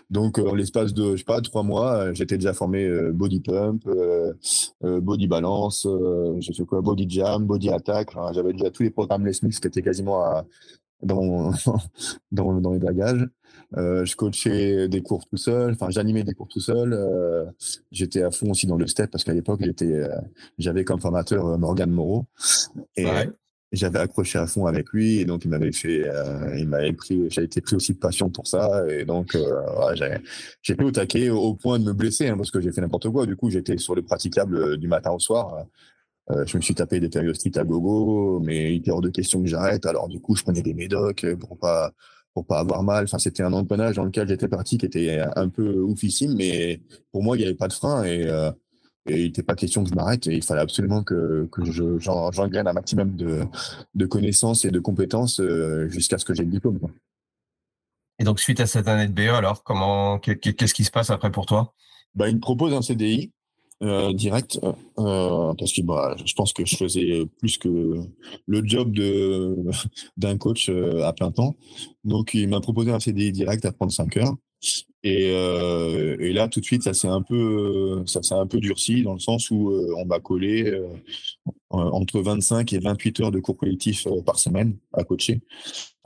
Donc en l'espace de je sais pas trois mois j'étais déjà formé body pump body balance je sais quoi body jam body attack. J'avais déjà tous les programmes Les Smiths qui étaient quasiment à dans, dans, dans les bagages. Euh, je coachais des cours tout seul, enfin j'animais des cours tout seul. Euh, j'étais à fond aussi dans le step parce qu'à l'époque j'étais, euh, j'avais comme formateur euh, Morgan Moreau et j'avais accroché à fond avec lui et donc il m'avait fait, euh, il m'avait pris, j'ai été pris aussi de passion pour ça et donc ouais, j'ai, j'ai au taquet au, point de me blesser hein, parce que j'ai fait n'importe quoi. Du coup j'étais sur le praticable du matin au soir. Euh, je me suis tapé des périostites à gogo, mais il était hors de question que j'arrête. Alors du coup, je prenais des médocs pour pas pour pas avoir mal. Enfin, c'était un engrenage dans lequel j'étais parti qui était un peu oufissime, mais pour moi, il n'y avait pas de frein et, euh, et il n'était pas question que je m'arrête. Et il fallait absolument que, que je, j'engraine un maximum de, de connaissances et de compétences euh, jusqu'à ce que j'ai le diplôme. Et donc, suite à cette année de BE, alors, comment, qu'est-ce qui se passe après pour toi? Bah, Il me propose un CDI euh, direct euh, parce que bah, je pense que je faisais plus que le job de d'un coach euh, à plein temps. Donc il m'a proposé un CDI direct à 35 heures. Et, euh, et là tout de suite ça s'est un peu ça s'est un peu durci dans le sens où euh, on m'a collé entre 25 et 28 heures de cours collectifs par semaine à coacher.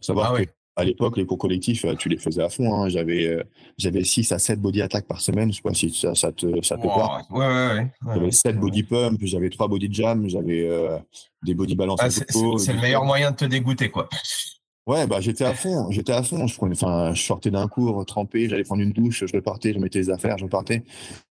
savoir ah à l'époque, les cours collectifs, euh, tu les faisais à fond. Hein. J'avais, euh, j'avais 6 à 7 body attack par semaine. Je sais pas si ça, ça te, ça te parle. Ouais, ouais, ouais. J'avais 7 body pump, j'avais 3 body jam, j'avais euh, des body balance. Ah, c'est, le meilleur moyen de te dégoûter, quoi. Ouais, bah, j'étais à fond, j'étais à fond. Je prenais, je sortais d'un cours trempé, j'allais prendre une douche, je repartais, je mettais les affaires, je repartais.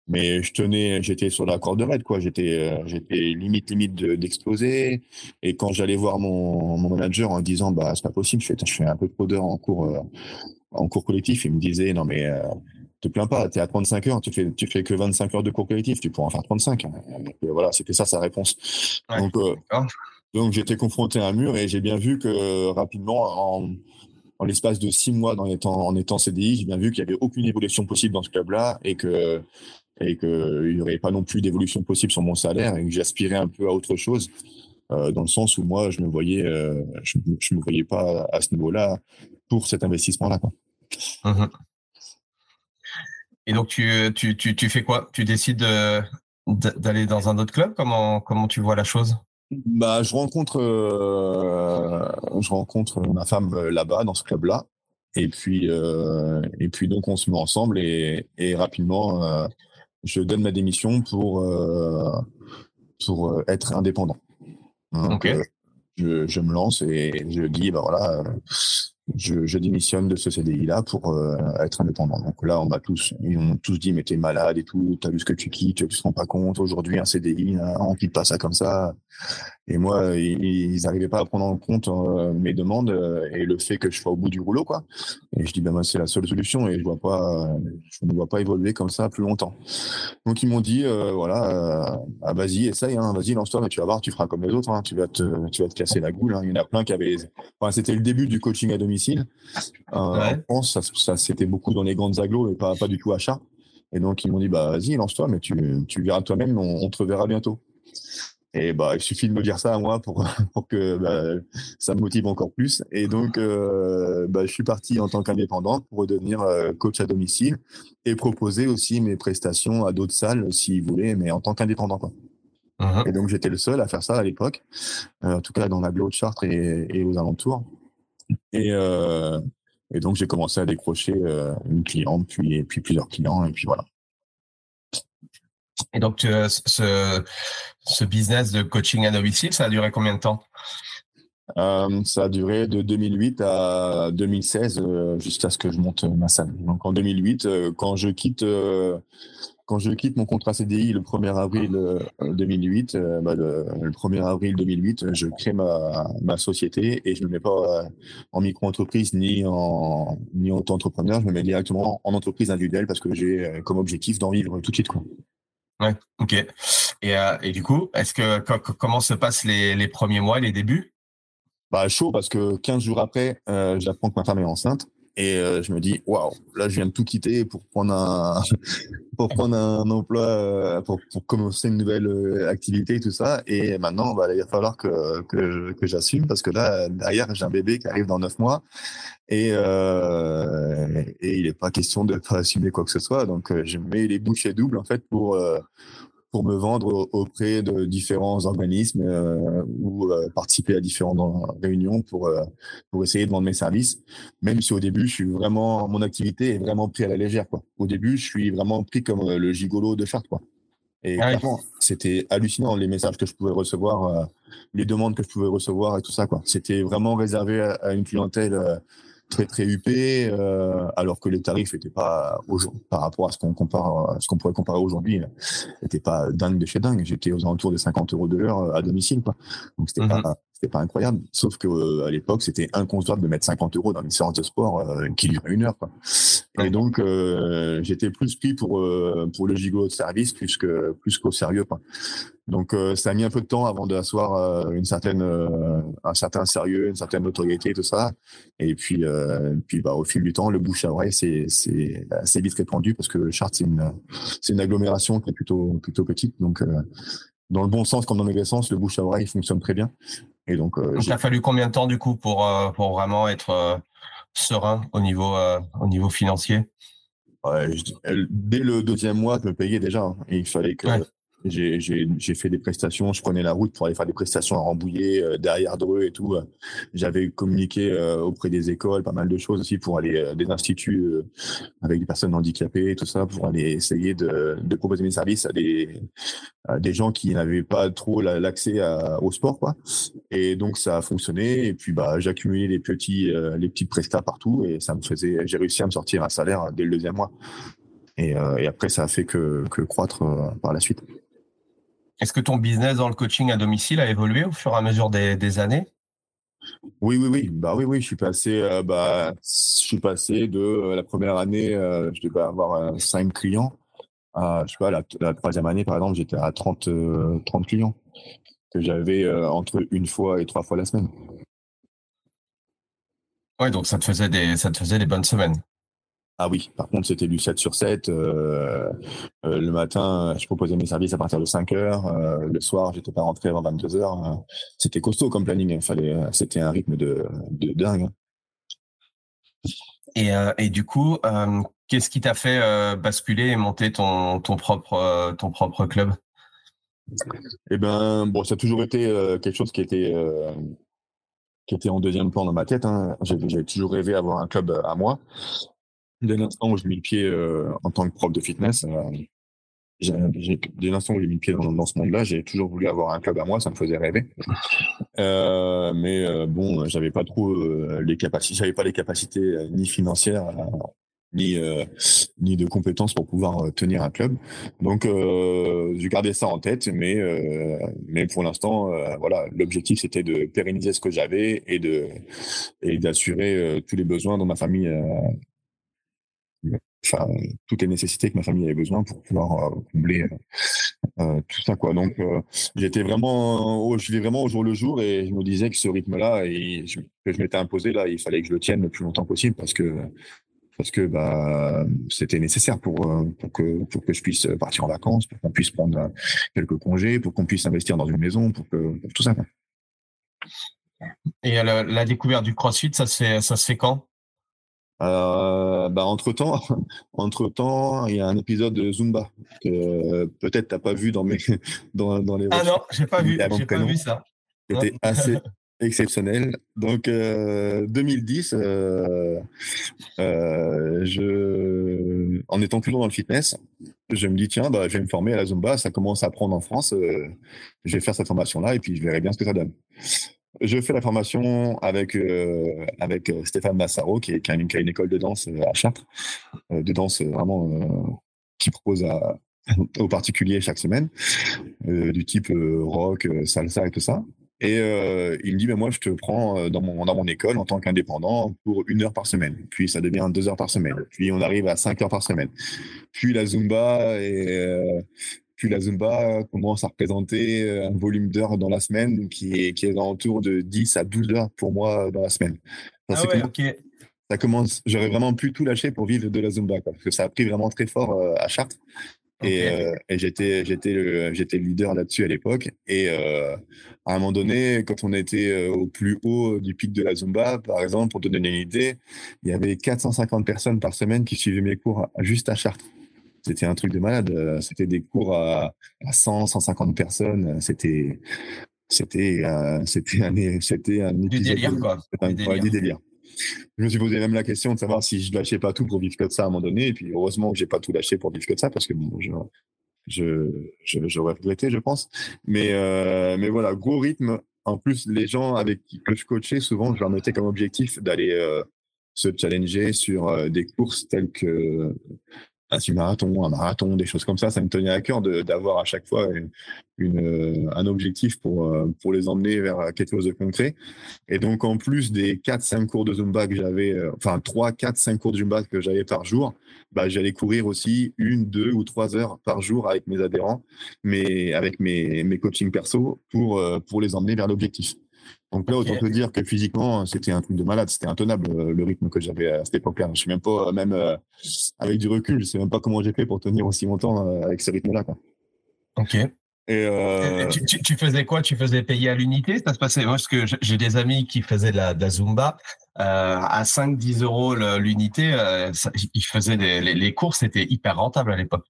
Mais je tenais, j'étais sur la corde raide, quoi. J'étais, euh, j'étais limite, limite d'exploser. et quand j'allais voir mon, mon manager en disant, bah, c'est pas possible, je fais, je fais un peu trop d'heures en cours, euh, en cours collectif, il me disait, non, mais, euh, te plains pas, tu es à 35 heures, tu fais, tu fais que 25 heures de cours collectif, tu pourras en faire 35. voilà, c'était ça sa réponse. Donc, donc j'étais confronté à un mur et j'ai bien vu que rapidement, en, en l'espace de six mois, en étant, en étant CDI, j'ai bien vu qu'il n'y avait aucune évolution possible dans ce club-là et que et qu'il n'y aurait pas non plus d'évolution possible sur mon salaire et que j'aspirais un peu à autre chose. Euh, dans le sens où moi, je me voyais, euh, je, je me voyais pas à ce niveau-là pour cet investissement-là. Mmh et donc, tu, tu, tu, tu, fais quoi? Tu décides d'aller dans un autre club? Comment, comment tu vois la chose? Bah, je rencontre, euh, je rencontre ma femme euh, là-bas dans ce club-là, et puis, euh, et puis donc on se met ensemble et, et rapidement, euh, je donne ma démission pour pour être indépendant. Donc, je, je, me lance et je dis, bah voilà, je, démissionne de ce CDI-là pour euh, être indépendant. Donc là, on m'a tous, ils ont tous dit, mais t'es malade et tout, t'as vu ce que tu quittes, tu te rends pas compte. Aujourd'hui, un CDI, on quitte pas ça comme ça. Et moi, ils n'arrivaient pas à prendre en compte euh, mes demandes euh, et le fait que je sois au bout du rouleau, quoi. Et je dis, ben moi, c'est la seule solution et je vois pas, je ne vois pas évoluer comme ça plus longtemps. Donc ils m'ont dit, voilà, ah, vas-y, essaye, hein, vas-y, lance-toi, mais tu vas voir, tu feras comme les autres, hein, tu vas te, tu vas te casser la goule. Hein. Il y en a plein qui avaient, c'était le début du coaching à domicile. En France, ça, ça c'était beaucoup dans les grandes agglos et pas, pas du tout à chat. Et donc ils m'ont dit, bah vas-y, lance-toi, mais tu, tu verras toi-même, on, on te reverra bientôt. Et bah, il suffit de me dire ça à moi pour, pour que bah, ça me motive encore plus. Et donc, euh, bah, je suis parti en tant qu'indépendant pour devenir euh, coach à domicile et proposer aussi mes prestations à d'autres salles s'ils voulaient, mais en tant qu'indépendant. Uh-huh. Et donc, j'étais le seul à faire ça à l'époque, euh, en tout cas dans la de Chartres et, et, aux alentours. Et, et donc, j'ai commencé à décrocher une cliente, puis, puis plusieurs clients, et puis voilà. Et donc, ce, ce business de coaching à domicile, ça a duré combien de temps? Euh, ça a duré de 2008 à 2016 euh, jusqu'à ce que je monte ma salle. Donc en 2008, euh, quand je quitte quand je quitte mon contrat CDI le 1er avril 2008, bah, le, 1er avril 2008, je crée ma, ma société et je ne me mets pas en micro-entreprise ni en ni en auto-entrepreneur, je me mets directement en entreprise individuelle parce que j'ai comme objectif d'en vivre tout de suite quoi. Ouais, ok. Et, euh, et du coup, est-ce que comment se passent les, les premiers mois, les débuts? Bah chaud parce que 15 jours après, euh, j'apprends que ma femme est enceinte et euh, je me dis waouh, là je viens de tout quitter pour prendre un pour prendre un emploi euh, pour, pour commencer une nouvelle euh, activité et tout ça et maintenant bah, il va falloir que que, que j'assume parce que là derrière j'ai un bébé qui arrive dans 9 mois et, euh, et il n'est pas question de pas assumer quoi que ce soit. Donc, euh, je mets les bouchées doubles en fait pour pour me vendre auprès de différents organismes euh, ou euh, participer à différentes réunions pour pour essayer de vendre mes services. Même si au début, je suis vraiment mon activité est vraiment pris à la légère quoi. Au début, je suis vraiment pris comme le gigolo de Chartres quoi. Et ah c'était hallucinant les messages que je pouvais recevoir, les demandes que je pouvais recevoir et tout ça quoi. C'était vraiment réservé à, à une clientèle très très huppé, euh, alors que les tarifs n'étaient pas par rapport à ce qu'on compare, ce qu'on pourrait comparer aujourd'hui, n'étaient pas dingue de chez dingue. J'étais aux alentours de 50 euros de l'heure à domicile, quoi. Donc c'était mmh pas c'était pas incroyable. Sauf que euh, à l'époque, c'était inconcevable de mettre 50 euros dans une séance de sport euh, qui durait une heure. Quoi. Et donc, euh, j'étais plus pris pour pour le gigot de service plus que plus qu'au sérieux. Quoi. Donc, ça a mis un peu de temps avant d'asseoir une certaine un certain sérieux, une certaine notoriété, tout ça. Et puis puis bah au fil du temps, le bouche à oreille, c'est c'est assez vite répandu parce que le chart c'est une c'est une agglomération qui est plutôt plutôt petite. Donc dans le bon sens comme dans le mauvais sens, le bouche à oreille fonctionne très bien. Et donc, euh, il a fallu combien de temps du coup pour euh, pour vraiment être euh, serein au niveau au niveau financier? Dès le deuxième mois, je me payais déjà. Hein. il fallait que j'ai fait des prestations, je prenais la route pour aller faire des prestations à Rambouillet, euh, derrière Dreux et tout. J'avais communiqué euh, auprès des écoles, pas mal de choses aussi pour aller euh, des instituts avec des personnes handicapées et tout ça, pour aller essayer de, de proposer mes services à des, à des gens qui n'avaient pas trop l'accès au sport, quoi. Et donc ça a fonctionné. Et puis bah j'accumulais les petits, les petits prestats partout et ça me faisait, j'ai réussi à me sortir un salaire dès le deuxième mois. Et, et après ça a fait que, que croître par la suite. Est-ce que ton business dans le coaching à domicile a évolué au fur et à mesure des, années? Oui, oui, oui. Bah oui, oui. Je suis passé, euh, bah, je suis passé de euh, la première année, euh, je devais avoir cinq clients. À, je sais pas, la, troisième année, par exemple, j'étais à 30, 30 clients que j'avais entre une fois et trois fois la semaine. Oui, donc ça te faisait des, ça te faisait des bonnes semaines. Ah oui, par contre, c'était du 7 sur 7. Euh, euh, le matin, je proposais mes services à partir de 5 heures. Euh, le soir, j'étais pas rentré avant 22 heures. C'était costaud comme planning. Il fallait, c'était un rythme de, de dingue. Et, et du coup, qu'est-ce qui t'a fait basculer et monter ton, ton propre, ton propre club? Eh ben, bon, ça a toujours été quelque chose qui était qui était en deuxième plan dans ma tête. Hein. J'avais toujours rêvé d'avoir un club à moi dès l'instant où j'ai mis le pied euh, en tant que prof de fitness, euh, dès l'instant où j'ai mis le pied dans, ce monde-là, j'ai toujours voulu avoir un club à moi, ça me faisait rêver. Euh, mais euh, bon, j'avais pas trop euh, les capacités, j'avais pas les capacités ni financières ni ni de compétences pour pouvoir tenir un club. Donc j'ai gardé ça en tête, mais mais pour l'instant, voilà, l'objectif c'était de pérenniser ce que j'avais et de et d'assurer tous les besoins dont ma famille toutes les nécessités que ma famille avait besoin pour pouvoir euh, combler euh, euh, tout ça quoi. Donc j'étais vraiment, je vivais vraiment au jour le jour et je me disais que ce rythme-là et que je m'étais imposé là, il fallait que je le tienne le plus longtemps possible parce que parce que bah c'était nécessaire pour pour que pour que je puisse partir en vacances, pour qu'on puisse prendre quelques congés, pour qu'on puisse investir dans une maison, pour que tout ça. Et la, découverte du CrossFit, ça ça se fait quand? Euh, bah entre temps, entre temps, il y a un épisode de Zumba que peut-être t'as pas vu dans mes dans, dans les. Ah non, j'ai pas vu, j'ai pas vu ça. C'était assez exceptionnel. Donc euh, 2010, euh, euh, je, en étant toujours dans le fitness, je me dis tiens, bah, je vais me former à la Zumba. Ça commence à prendre en France. Euh, je vais faire cette formation là et puis je verrai bien ce que ça donne. Je fais la formation avec euh, avec euh, Stéphane Massaro, qui, est, qui, a une, école de danse euh, à Chartres, de danse vraiment qui propose à, aux particuliers chaque semaine, du type rock, salsa et tout ça. Et il me dit, moi, je te prends dans mon, dans mon école en tant qu'indépendant pour une heure par semaine. Puis ça devient deux heures par semaine. Puis on arrive à cinq heures par semaine. Puis la Zumba et, puis la Zumba commence à représenter euh, un volume d'heures dans la semaine qui est, qui est autour de 10 à 12 heures pour moi dans la semaine. Ça, ah ouais, ça commence, j'aurais vraiment pu tout lâcher pour vivre de la Zumba, parce que ça a pris vraiment très fort euh, à Chartres. Et, euh, et j'étais j'étais le j'étais leader là-dessus à l'époque et euh, à un moment donné quand on était au plus haut du pic de la Zumba par exemple pour te donner une idée il y avait 450 personnes par semaine qui suivaient mes cours juste à Chartres c'était un truc de malade. Euh, c'était des cours à, 100, 150 personnes. C'était, c'était, euh, c'était un, c'était un du délire, quoi. Un, du délire. Je me suis posé même la question de savoir si je lâchais pas tout pour vivre que de ça à un moment donné. Et puis, heureusement que j'ai pas tout lâché pour vivre que de ça parce que bon, je, je, j'aurais regretté, je pense. Mais, euh, mais voilà, gros rythme. En plus, les gens avec qui que je coachais, souvent, je leur mettais comme objectif d'aller se challenger sur des courses telles que un semi-marathon, un marathon, des choses comme ça. Ça me tenait à cœur d'avoir à chaque fois une, euh, un objectif pour, euh, pour les emmener vers quelque chose de concret. Et donc, en plus des 4-5 cours de Zumba que j'avais, euh, enfin 3, 4, 5 cours de Zumba que j'avais par jour, bah, j'allais courir aussi une, deux ou trois heures par jour avec mes adhérents, mais avec mes, mes coachings perso pour, pour les emmener vers l'objectif. Donc là, autant te dire que physiquement, c'était un truc de malade, c'était intenable euh, le rythme que j'avais à cette époque-là. Je suis même pas, même euh, avec du recul, je sais même pas comment j'ai fait pour tenir aussi longtemps euh, avec ce rythme-là. Ok. Et, tu, faisais quoi? Tu faisais payer à l'unité? Ça se passait Parce que j'ai des amis qui faisaient de la, Zumba à 5-10 euros l'unité. ils faisaient les, les cours, c'était hyper rentable à l'époque.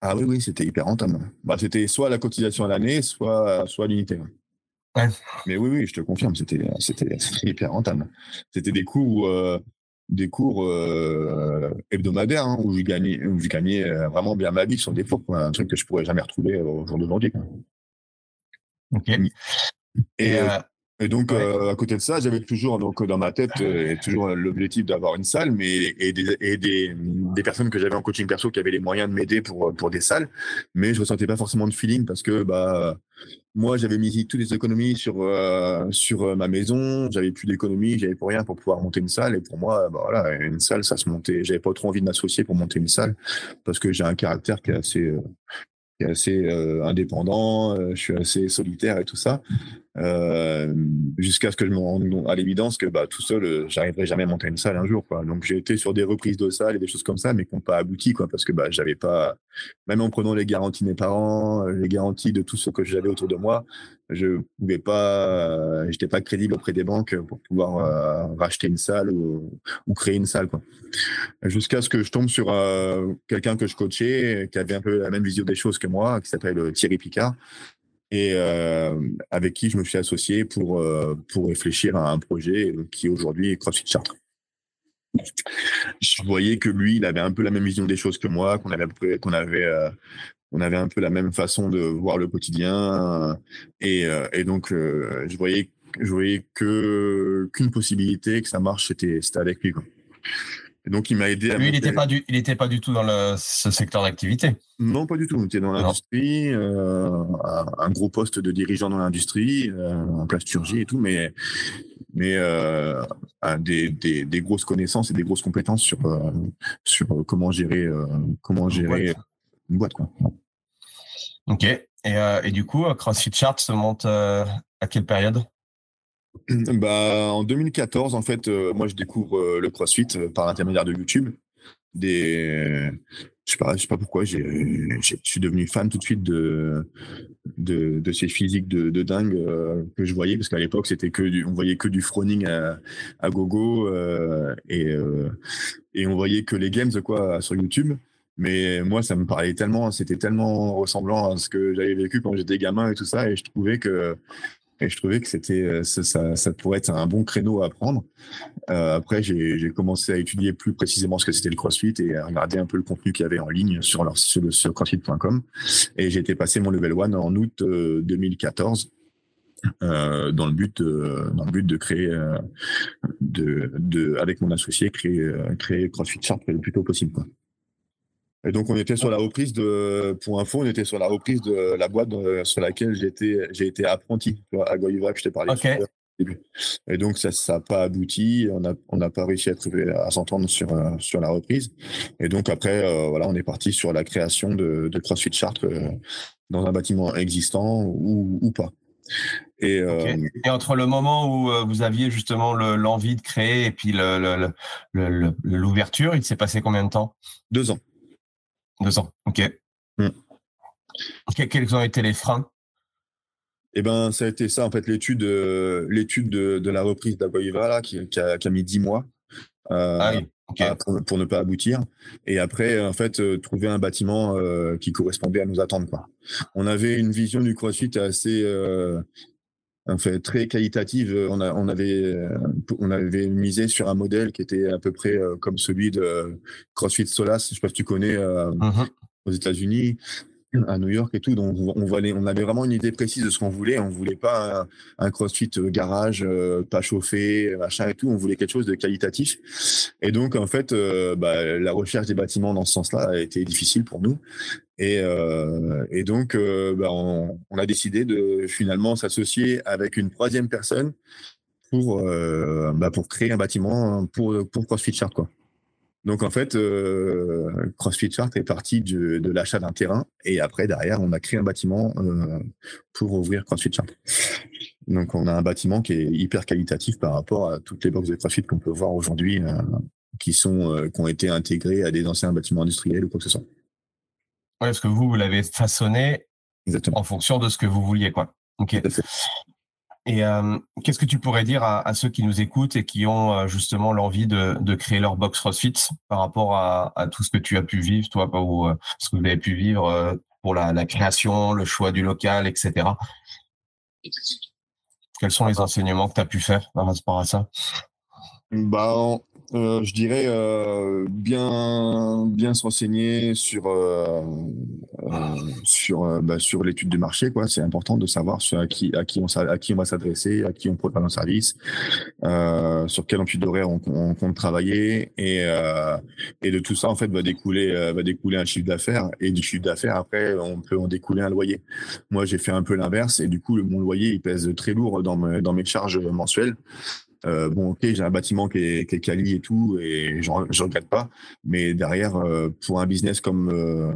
Ah oui, oui, c'était hyper rentable. Bah, c'était soit la cotisation à l'année, soit, soit l'unité. Mais oui, oui, je te confirme, c'était, c'était, hyper rentable. C'était des cours, euh, des cours euh, hebdomadaires hein, où je gagnais, où je gagnais euh, vraiment bien ma vie sur des cours, un truc que je pourrais jamais retrouver au jour d'aujourd'hui. Ok. Et, et donc, à côté de ça, j'avais toujours donc, dans ma tête toujours l'objectif d'avoir une salle, mais et, des, et des, des, personnes que j'avais en coaching perso qui avaient les moyens de m'aider pour, pour des salles, mais je ressentais pas forcément de feeling parce que bah moi, j'avais mis toutes les économies sur euh, sur euh, ma maison. J'avais plus d'économies, j'avais pour rien pour pouvoir monter une salle. Et pour moi, bah, voilà, une salle, ça se montait. J'avais pas trop envie de m'associer pour monter une salle parce que j'ai un caractère qui est assez euh, assez euh, indépendant, euh, je suis assez solitaire et tout ça, euh, jusqu'à ce que je me rende à l'évidence que bah, tout seul, j'arriverai jamais à monter une salle un jour. Quoi. Donc j'ai été sur des reprises de salles et des choses comme ça, mais qui n'ont pas abouti, quoi, parce que bah, j'avais pas, même en prenant les garanties de mes parents, les garanties de tout ce que j'avais autour de moi, je pouvais pas, j'étais pas crédible auprès des banques pour pouvoir racheter une salle ou, créer une salle. Jusqu'à ce que je tombe sur quelqu'un que je coachais, qui avait un peu la même vision des choses que moi, qui s'appelle euh, Thierry Picard, et euh, avec qui je me suis associé pour, euh, pour réfléchir à un projet qui aujourd'hui est CrossFit Chartres. Je voyais que lui, il avait un peu la même vision des choses que moi, qu'on avait, qu'on avait on avait un peu la même façon de voir le quotidien et, et donc je voyais je voyais que qu'une possibilité que ça marche c'était c'était avec lui quoi. Et donc il m'a aidé. À lui, il n'était pas du il était pas du tout dans le, ce secteur d'activité. Non, pas du tout. On était dans l'industrie, euh, un gros poste de dirigeant dans l'industrie, euh, en plasturgie et tout, mais mais euh, des, des, des, grosses connaissances et des grosses compétences sur euh, sur comment gérer comment gérer une boîte quoi. Ok. Et, et du coup, CrossFit Chart se monte à quelle période? Bah, en 2014, en fait, euh, moi, je découvre euh, le CrossFit euh, par l'intermédiaire de YouTube. Des, je sais pas, je sais pas pourquoi, je suis devenu fan tout de suite de de, ces physiques de, de dingue que je voyais parce qu'à l'époque c'était que on voyait que du Froning à, à gogo et et on voyait que les games quoi sur YouTube. Mais moi, ça me parlait tellement, c'était tellement ressemblant à ce que j'avais vécu quand j'étais gamin et tout ça, et je trouvais que et je trouvais que c'était euh, ça, ça, pourrait être un bon créneau à prendre. Euh, après, j'ai commencé à étudier plus précisément ce que c'était le CrossFit et à regarder un peu le contenu qu'il y avait en ligne sur leur sur, le, sur crossfit.com. Et j'ai été passé mon level 1 en août 2014. Euh, dans le but dans le but de créer de, de avec mon associé créer créer CrossFit Sharp le plus tôt possible quoi. Et donc, on était sur la reprise de, pour info, on était sur la reprise de la boîte sur laquelle j'ai été, j'ai été apprenti à Goiva, que je t'ai parlé okay. Et donc, ça n'a pas abouti. On n'a on a pas réussi à, trouver, à s'entendre sur, euh, sur la reprise. Et donc, après, euh, voilà, on est parti sur la création de, de CrossFit Chartres euh, dans un bâtiment existant ou, ou pas. Et, okay. et, entre le moment où vous aviez justement l'envie de créer et puis l'ouverture, il s'est passé combien de temps? Deux ans. Deux ans, ok. Mm. Quels ont été les freins? Eh ben, ça a été ça, en fait, l'étude, euh, l'étude de, de, la reprise d'Aguaiva, là, qui, qui, a, qui, a, mis dix mois euh, ah oui. pour, pour, ne pas aboutir. Et après, en fait, euh, trouver un bâtiment qui correspondait à nos attentes. Quoi. On avait une vision du CrossFit assez, euh, en fait, très qualitative. On, a, on, avait, on avait misé sur un modèle qui était à peu près comme celui de CrossFit Solas. Je sais pas si tu connais uh-huh. aux États-Unis à New York et tout. Donc, on, avait vraiment une idée précise de ce qu'on voulait. On voulait pas un, CrossFit euh, garage, euh, pas chauffé, machin et tout. On voulait quelque chose de qualitatif. Et donc, en fait, euh, bah, la recherche des bâtiments dans ce sens-là a été difficile pour nous. Et, euh, et donc, bah, on, a décidé de finalement s'associer avec une troisième personne pour, bah, pour créer un bâtiment pour, pour CrossFit Chart. Donc en fait, euh, CrossFit Chart est parti de, l'achat d'un terrain et après derrière, on a créé un bâtiment euh, pour ouvrir CrossFit Chart. Donc on a un bâtiment qui est hyper qualitatif par rapport à toutes les boxes de CrossFit qu'on peut voir aujourd'hui, euh, qui sont euh, qui ont été intégrées à des anciens bâtiments industriels ou quoi que ce soit. Oui, parce que vous, vous l'avez façonné Exactement. en fonction de ce que vous vouliez, quoi. Et euh, qu'est-ce que tu pourrais dire à, à, ceux qui nous écoutent et qui ont euh, justement l'envie de, de, créer leur box CrossFit par rapport à, à, tout ce que tu as pu vivre, toi, ou euh, ce que vous avez pu vivre pour la, la, création, le choix du local, etc. Quels sont les enseignements que tu as pu faire par rapport à ça? Bah, euh, je dirais euh, bien bien se renseigner sur euh, euh sur euh, bah, sur l'étude du marché quoi. C'est important de savoir à qui à qui on à qui on va s'adresser à qui on propose un service euh, sur quel amplitude d'horaire on, compte travailler et et de tout ça en fait va découler va découler un chiffre d'affaires et du chiffre d'affaires après on peut en découler un loyer. Moi j'ai fait un peu l'inverse et du coup mon loyer il pèse très lourd dans dans mes charges mensuelles euh, bon, ok, j'ai un bâtiment qui est, qui est quali et tout, et je, regrette pas. Mais derrière, euh, pour un business comme euh,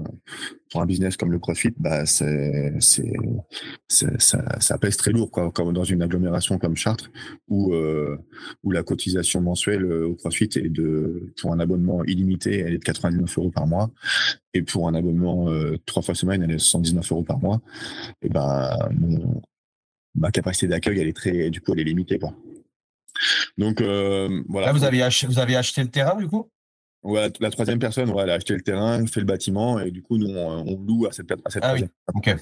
pour un business comme le CrossFit, bah c'est c'est ça, ça pèse très lourd, quoi. Comme dans une agglomération comme Chartres, où euh, où la cotisation mensuelle au CrossFit est de pour un abonnement illimité, elle est de 99 euros par mois, et pour un abonnement trois fois semaine, elle est de 79 euros par mois. Et ben ma capacité d'accueil, elle est très, du coup, elle est limitée, quoi. Donc euh, voilà. Là, vous avez, acheté, vous avez acheté le terrain du coup? Ouais, la troisième personne, ouais, elle a acheté le terrain, fait le bâtiment, et du coup, nous, on, loue à cette, à cette ah oui, ok.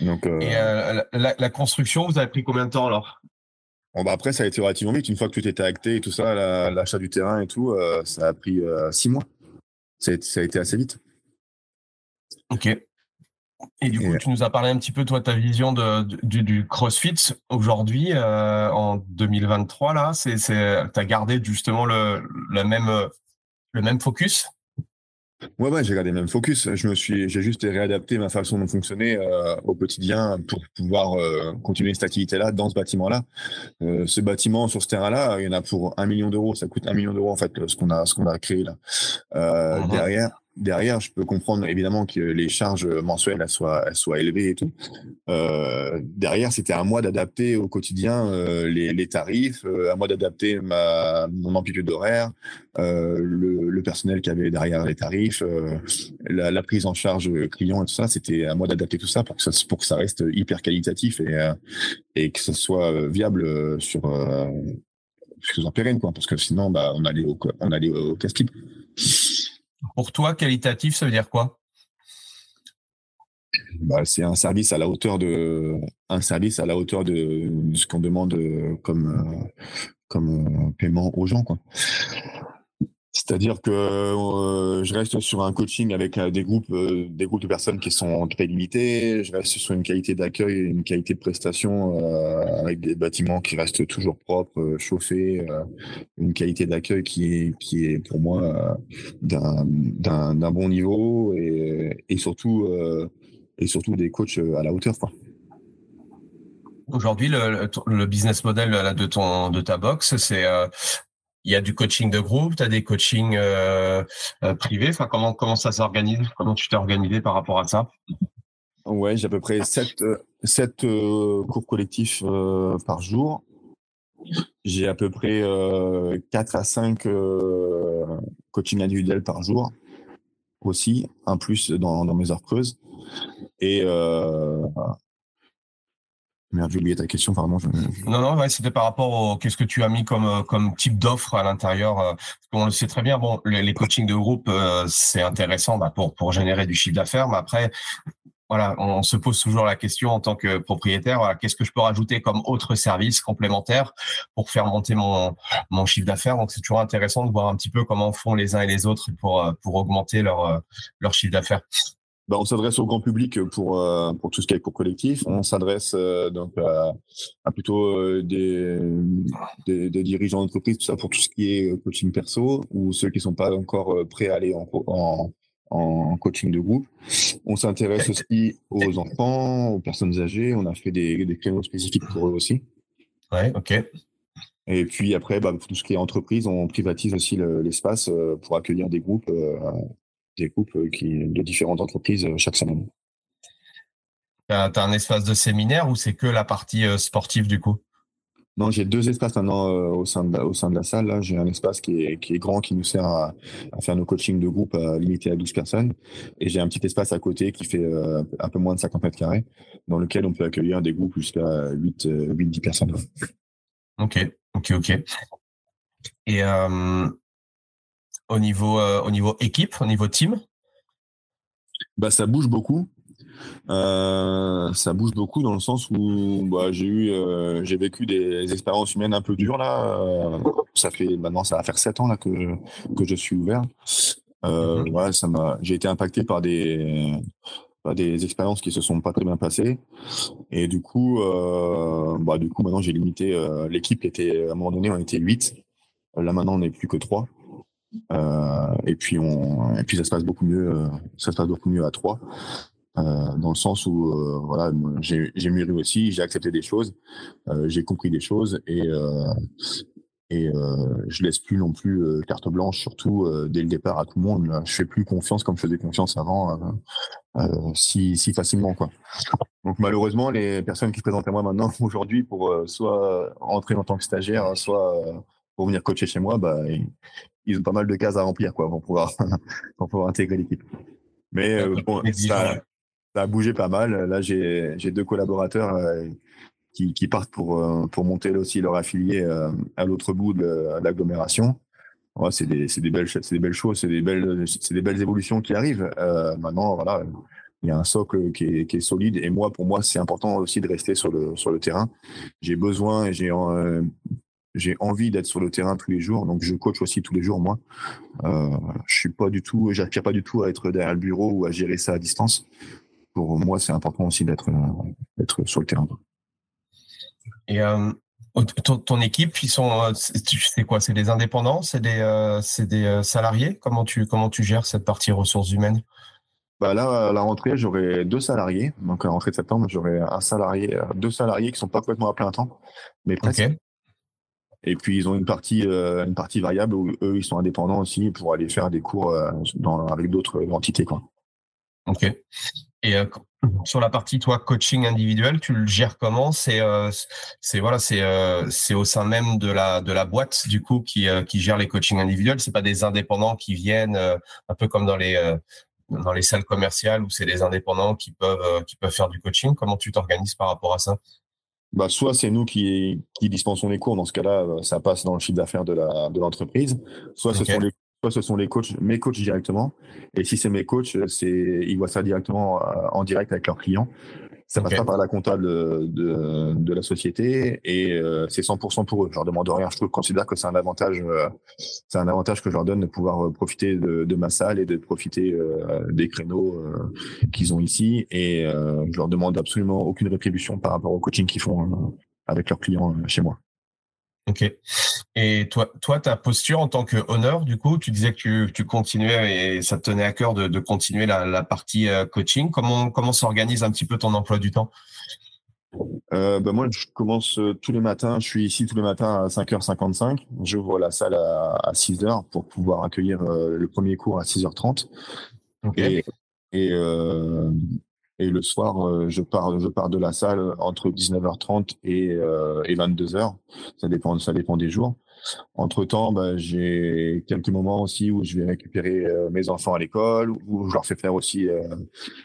Donc, euh... Et euh, la, la, construction, vous avez pris combien de temps alors? Bon, bah Après, ça a été relativement vite. Une fois que tout était acté et tout ça, l'achat du terrain et tout, euh, ça a pris euh, six mois. Ça a, ça a, été assez vite. Ok. Et du coup, tu nous as parlé un petit peu, toi, ta vision de, du, CrossFit aujourd'hui, euh, en 2023, là. Tu as gardé justement le, le, même, le même focus? Ouais, ouais, j'ai gardé le même focus. Je me suis, j'ai juste réadapté ma façon de fonctionner euh, au quotidien pour pouvoir euh, continuer cette activité-là dans ce bâtiment-là. Euh, ce bâtiment sur ce terrain-là, il y en a pour un million d'euros. Ça coûte un million d'euros en fait ce qu'on a, ce qu'on a créé là. Derrière, derrière, je peux comprendre évidemment que les charges mensuelles elles soient, elles soient élevées et tout. Euh, derrière, c'était à moi d'adapter au quotidien euh, les, les, tarifs, euh, à moi d'adapter ma mon amplitude d'horaire, euh, le, le, personnel qui avait derrière les tarifs, euh, la, la, prise en charge client et tout ça. C'était à moi d'adapter tout ça pour que ça pour que ça reste hyper qualitatif et et que ce soit viable sur sur pérenne quoi. Parce que sinon, bah, on allait au on au casse-pipe. Pour toi, qualitatif, ça veut dire quoi? Bah, c'est un service à la hauteur de ce qu'on demande comme euh, comme euh, paiement aux gens. C'est-à-dire que euh, je reste sur un coaching avec euh, des groupes, euh, des groupes de personnes qui sont très limités. Je reste sur une qualité d'accueil, une qualité de prestation avec des bâtiments qui restent toujours propres, chauffés, une qualité d'accueil qui est, pour moi d'un bon niveau et, surtout et surtout des coachs à la hauteur. Aujourd'hui, le, business model de ta box, c'est il y a du coaching de groupe, tu as des coachings euh, euh, privés. Enfin, comment, comment ça s'organise? Comment tu t'es organisé par rapport à ça? Ouais, j'ai à peu près 7, sept euh, cours collectifs par jour. J'ai à peu près 4 à 5 coachings individuels par jour aussi, un plus dans, dans mes heures creuses. Et Merde, j'ai oublié ta question, pardon. Non, non, c'était par rapport au qu'est-ce que tu as mis comme euh, comme type d'offre à l'intérieur. Euh, on le sait très bien. Bon, les, les coachings de groupe, euh, c'est intéressant bah, pour pour générer du chiffre d'affaires, mais après, voilà, on, se pose toujours la question en tant que propriétaire, qu'est-ce que je peux rajouter comme autre service complémentaire pour faire monter mon mon chiffre d'affaires? Donc c'est toujours intéressant de voir un petit peu comment font les uns et les autres pour pour augmenter leur leur chiffre d'affaires. Bah, on s'adresse au grand public pour euh, pour tout ce qui est cours collectif. On s'adresse euh, donc à, plutôt euh, des, des, des, dirigeants d'entreprise, tout ça pour tout ce qui est coaching perso ou ceux qui sont pas encore prêts à aller en, en, en coaching de groupe. On s'intéresse aussi aux enfants, aux personnes âgées. On a fait des, des créneaux spécifiques pour eux aussi. Ouais, ok. Et puis après, bah, pour tout ce qui est entreprise, on privatise aussi l'espace pour accueillir des groupes des groupes euh, qui, de différentes entreprises euh, chaque semaine. Tu as, un espace de séminaire ou c'est que la partie euh, sportive du coup? Non, j'ai deux espaces maintenant au, sein de, au sein de la salle. J'ai un espace qui est, qui est grand, qui nous sert à, faire nos coachings de groupe limités à 12 personnes. Et j'ai un petit espace à côté qui fait un peu moins de 50 mètres carrés, dans lequel on peut accueillir des groupes jusqu'à 8, 8, 10 personnes. Ok, ok, ok. Et au niveau, euh, au niveau équipe, au niveau team? Bah, Ça bouge beaucoup. Euh, ça bouge beaucoup dans le sens où bah, j'ai eu, euh, j'ai vécu des expériences humaines un peu dures là. ça fait maintenant, ça va faire sept ans là que que je suis ouvert. Euh, ça m'a, j'ai été impacté par des des expériences qui se sont pas très bien passées et du coup, bah du coup maintenant j'ai limité. L'équipe était à un moment donné on était 8 Là maintenant on n'est plus que trois. Euh, et puis on, et puis ça se passe beaucoup mieux, euh, ça se passe beaucoup mieux à trois. Euh, dans le sens où voilà j'ai mûri aussi j'ai accepté des choses j'ai compris des choses et et je laisse plus non plus carte blanche surtout dès le départ à tout le monde je fais plus confiance comme je faisais confiance avant si si facilement quoi donc malheureusement les personnes qui se présentent à moi maintenant aujourd'hui pour soit entrer en tant que stagiaire soit pour venir coacher chez moi bah ils ont pas mal de cases à remplir quoi, pour, pouvoir, pour pouvoir intégrer l'équipe. Mais euh, bon, ça, ça, a bougé pas mal. Là, j'ai deux collaborateurs euh, qui, qui, partent pour, euh, pour monter aussi leur affilié à l'autre bout de l'agglomération. Ouais, c'est des, des, belles, des belles choses, c'est des belles, des belles évolutions qui arrivent. maintenant, voilà, il y a un socle qui est, qui est, solide. Et moi, pour moi, c'est important aussi de rester sur le, sur le terrain. J'ai besoin et j'ai j'ai envie d'être sur le terrain tous les jours, donc je coach aussi tous les jours moi. Euh, je suis pas du tout, j'aspire pas du tout à être derrière le bureau ou à gérer ça à distance. Pour moi, c'est important aussi d'être d'être sur le terrain. Et euh, ton, équipe, ils sont, c'est quoi C'est des indépendants, c'est des, c'est des salariés? Comment tu comment tu gères cette partie ressources humaines? Bah là, à la rentrée, j'aurai deux salariés. Donc, à la rentrée de septembre, j'aurai un salarié, deux salariés qui sont pas complètement à plein temps, mais presque. Et puis ils ont une partie, euh, une partie variable où eux ils sont indépendants aussi pour aller faire des cours euh, dans, avec d'autres entités quoi. Ok. Et euh, sur la partie toi coaching individuel, tu le gères comment? C'est c'est voilà c'est c'est au sein même de la de la boîte du coup qui qui gère les coachings individuels? C'est pas des indépendants qui viennent un peu comme dans les dans les salles commerciales où c'est des indépendants qui peuvent qui peuvent faire du coaching? Comment tu t'organises par rapport à ça? Bah, soit c'est nous qui, qui dispensons les cours, dans ce cas-là, euh, ça passe dans le chiffre d'affaires de la de l'entreprise. Soit ce sont les soit ce sont les coachs, mes coachs directement. Et si c'est mes coachs, c'est ils voient ça directement euh, en direct avec leurs clients. Ça passe pas par la comptable de, de la société et euh, c'est 100% pour eux. Je leur demande rien. Je considère que c'est un avantage, euh, c'est un avantage que je leur donne de pouvoir euh, profiter de, de ma salle et de profiter des créneaux qu'ils ont ici. Et je leur demande absolument aucune rétribution par rapport au coaching qu'ils font avec leurs clients chez moi. Ok. Et toi, toi, ta posture en tant que honneur, du coup, tu disais que tu, tu continuais et ça te tenait à cœur de, de continuer la, la partie euh, coaching. Comment, comment s'organise un petit peu ton emploi du temps? Euh, ben moi, je commence euh, tous les matins. Je suis ici tous les matins à 5h55. J'ouvre la salle à, à 6h pour pouvoir accueillir le premier cours à 6h30. Okay. Et, et, et le soir, euh, je pars, je pars de la salle entre 19h30 et, euh, et 22h. Ça dépend, ça dépend des jours. Entre temps, bah, j'ai quelques moments aussi où je vais récupérer euh, mes enfants à l'école, où je leur fais faire aussi euh,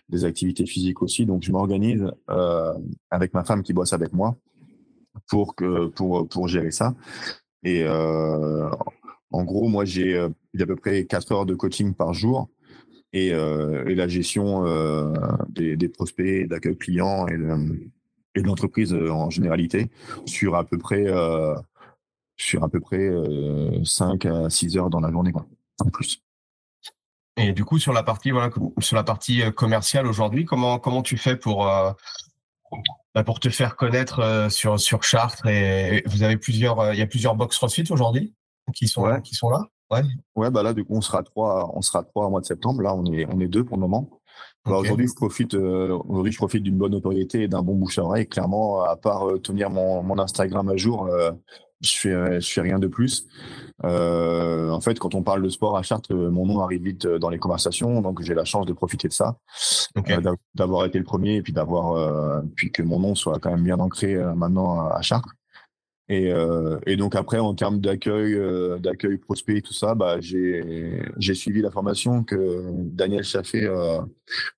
des activités physiques aussi. Donc, je m'organise euh, avec ma femme qui bosse avec moi pour que pour pour gérer ça. Et en gros, moi, j'ai à peu près 4 heures de coaching par jour et, euh, et la gestion euh, des, des, prospects, d'accueil client et de, et de l'entreprise euh, en généralité sur à peu près sur à peu près 5 à 6 heures dans la journée, quoi, en plus. Et du coup, sur la partie, voilà, sur la partie commerciale aujourd'hui, comment, comment tu fais pour, euh, bah, pour te faire connaître sur, sur Chartres et, vous avez plusieurs, il y a plusieurs box CrossFit aujourd'hui qui sont, qui sont là? Ouais. Ouais, bah là, du coup, on sera trois, on sera trois au mois de septembre. Là, on est, on est deux pour le moment. Bah, aujourd'hui, je profite, euh, aujourd'hui, je profite d'une bonne notoriété et d'un bon bouche à oreille. Clairement, à part euh, tenir mon, mon Instagram à jour, euh, je fais, je fais rien de plus. Euh, en fait, quand on parle de sport à Chartres, mon nom arrive vite dans les conversations, donc j'ai la chance de profiter de ça, d'avoir été le premier et puis d'avoir, puis que mon nom soit quand même bien ancré maintenant à Chartres. Et, euh, et, donc après, en termes d'accueil, euh, d'accueil prospect et tout ça, bah, j'ai, j'ai suivi la formation que Daniel Chaffé euh,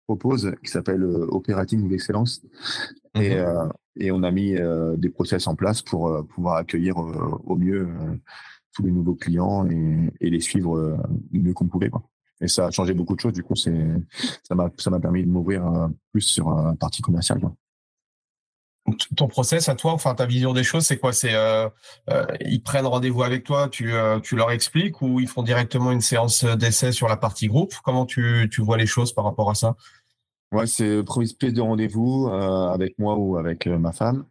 propose, qui s'appelle euh, Operating d'excellence. Et, mhm. euh, et on a mis euh, des process en place pour pouvoir accueillir au mieux tous les nouveaux clients et, et les suivre mieux qu'on pouvait. Quoi. Et ça a changé beaucoup de choses. Du coup, c'est, ça m'a, ça m'a permis de m'ouvrir plus sur un partie commerciale. Quoi ton process à toi, enfin ta vision des choses, c'est quoi? C'est euh, euh, ils prennent rendez-vous avec toi, tu, euh, tu leur expliques ou ils font directement une séance d'essai sur la partie groupe? Comment tu, tu vois les choses par rapport à ça? Ouais, c'est première prise de rendez-vous avec moi ou avec ma femme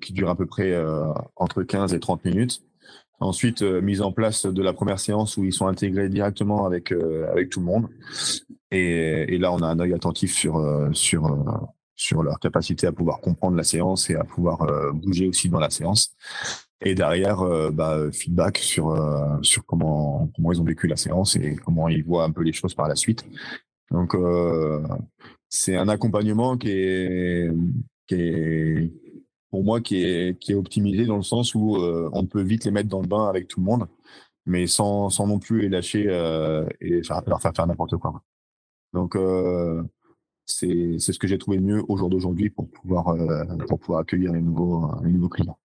qui dure à peu près entre 15 et 30 minutes. Ensuite, mise en place de la première séance où ils sont intégrés directement avec avec tout le monde. Et, et là, on a un œil attentif sur sur sur leur capacité à pouvoir comprendre la séance et à pouvoir euh, bouger aussi dans la séance. Et derrière, euh, bah, feedback sur euh, sur comment comment ils ont vécu la séance et comment ils voient un peu les choses par la suite. Donc c'est un accompagnement qui est qui est pour moi qui est qui est optimisé dans le sens où on peut vite les mettre dans le bain avec tout le monde, mais sans sans non plus les lâcher et leur faire faire n'importe quoi. Donc c'est ce que j'ai trouvé mieux au jour d'aujourd'hui pour pouvoir euh, pour pouvoir accueillir les nouveaux les nouveaux clients.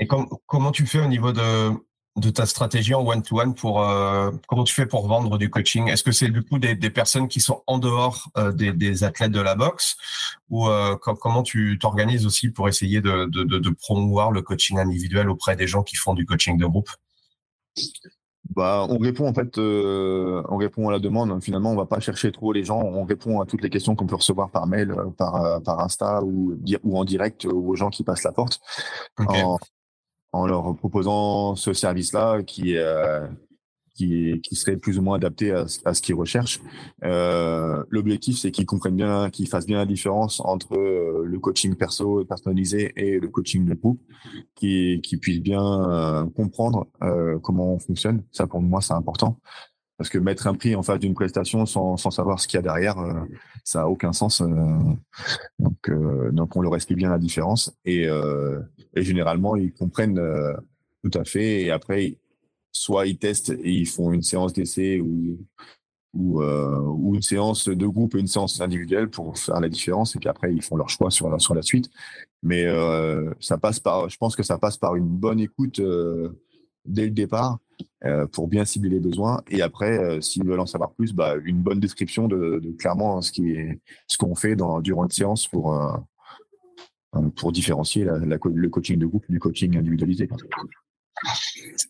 Et comment tu fais au niveau de de ta stratégie en one-to-one pour euh, comment tu fais pour vendre du coaching? Est-ce que c'est du coup des, personnes qui sont en dehors euh, des, athlètes de la boxe? Ou euh, comment tu t'organises aussi pour essayer de, promouvoir le coaching individuel auprès des gens qui font du coaching de groupe? Bah, on répond en fait, on répond à la demande. Finalement, on va pas chercher trop les gens. On répond à toutes les questions qu'on peut recevoir par mail, par par Insta ou, ou en direct aux gens qui passent la porte en leur proposant ce service-là qui, euh, qui, qui, serait plus ou moins adapté à, ce qu'ils recherchent. Euh, L'objectif, c'est qu'ils comprennent bien, qu'ils fassent bien la différence entre euh, le coaching perso personnalisé et le coaching de groupe, qu'ils qui puissent bien euh, comprendre comment on fonctionne. Ça, pour moi, c'est important. Parce que mettre un prix en face d'une prestation sans, savoir ce qu'il y a derrière, ça a aucun sens. Donc, donc, on leur explique bien la différence. Et, et généralement, ils comprennent tout à fait. Et après, soit ils testent et ils font une séance d'essai ou, ou, une séance de groupe et une séance individuelle pour faire la différence. Et puis après, ils font leur choix sur la, suite. Mais ça passe par, je pense que ça passe par une bonne écoute dès le départ euh, pour bien cibler les besoins. Et après, euh, s'ils veulent en savoir plus, bah, une bonne description de, clairement ce qu'on fait durant une séance euh, pour différencier le coaching de groupe du coaching individualisé.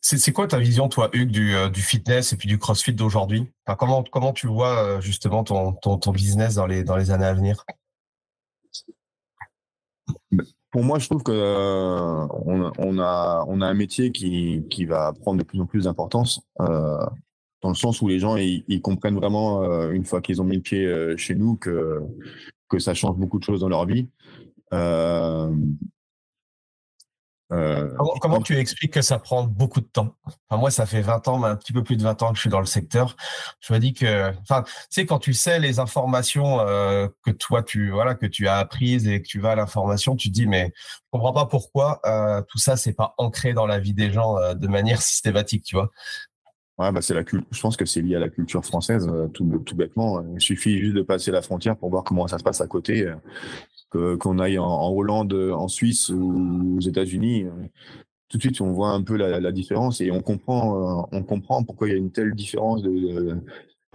C'est quoi ta vision, toi, Hugues, du, du fitness et puis du CrossFit d'aujourd'hui? Comment, tu vois justement ton, business dans les, années à venir? Pour moi, je trouve que euh, on, a un métier qui, va prendre de plus en plus d'importance euh, dans le sens où les gens ils, comprennent vraiment euh, une fois qu'ils ont mis le pied chez nous que ça change beaucoup de choses dans leur vie. Euh, comment, tu expliques que ça prend beaucoup de temps? Enfin, Moi, ça fait 20 ans, un petit peu plus de 20 ans que je suis dans le secteur. Je me dis que, enfin, tu sais, quand tu sais les informations euh, que toi, tu voilà, que tu as apprises et que tu vas à l'information, tu te dis, mais je comprends pas pourquoi euh, tout ça, c'est pas ancré dans la vie des gens euh, de manière systématique, tu vois? Ouais, bah c'est la Je pense que c'est lié à la culture française, euh, tout, tout bêtement. Il suffit juste de passer la frontière pour voir comment ça se passe à côté qu'on aille en, Hollande, en Suisse ou aux États-Unis, euh, tout de suite on voit un peu la, différence et on comprend, euh, on comprend pourquoi il y a une telle différence de,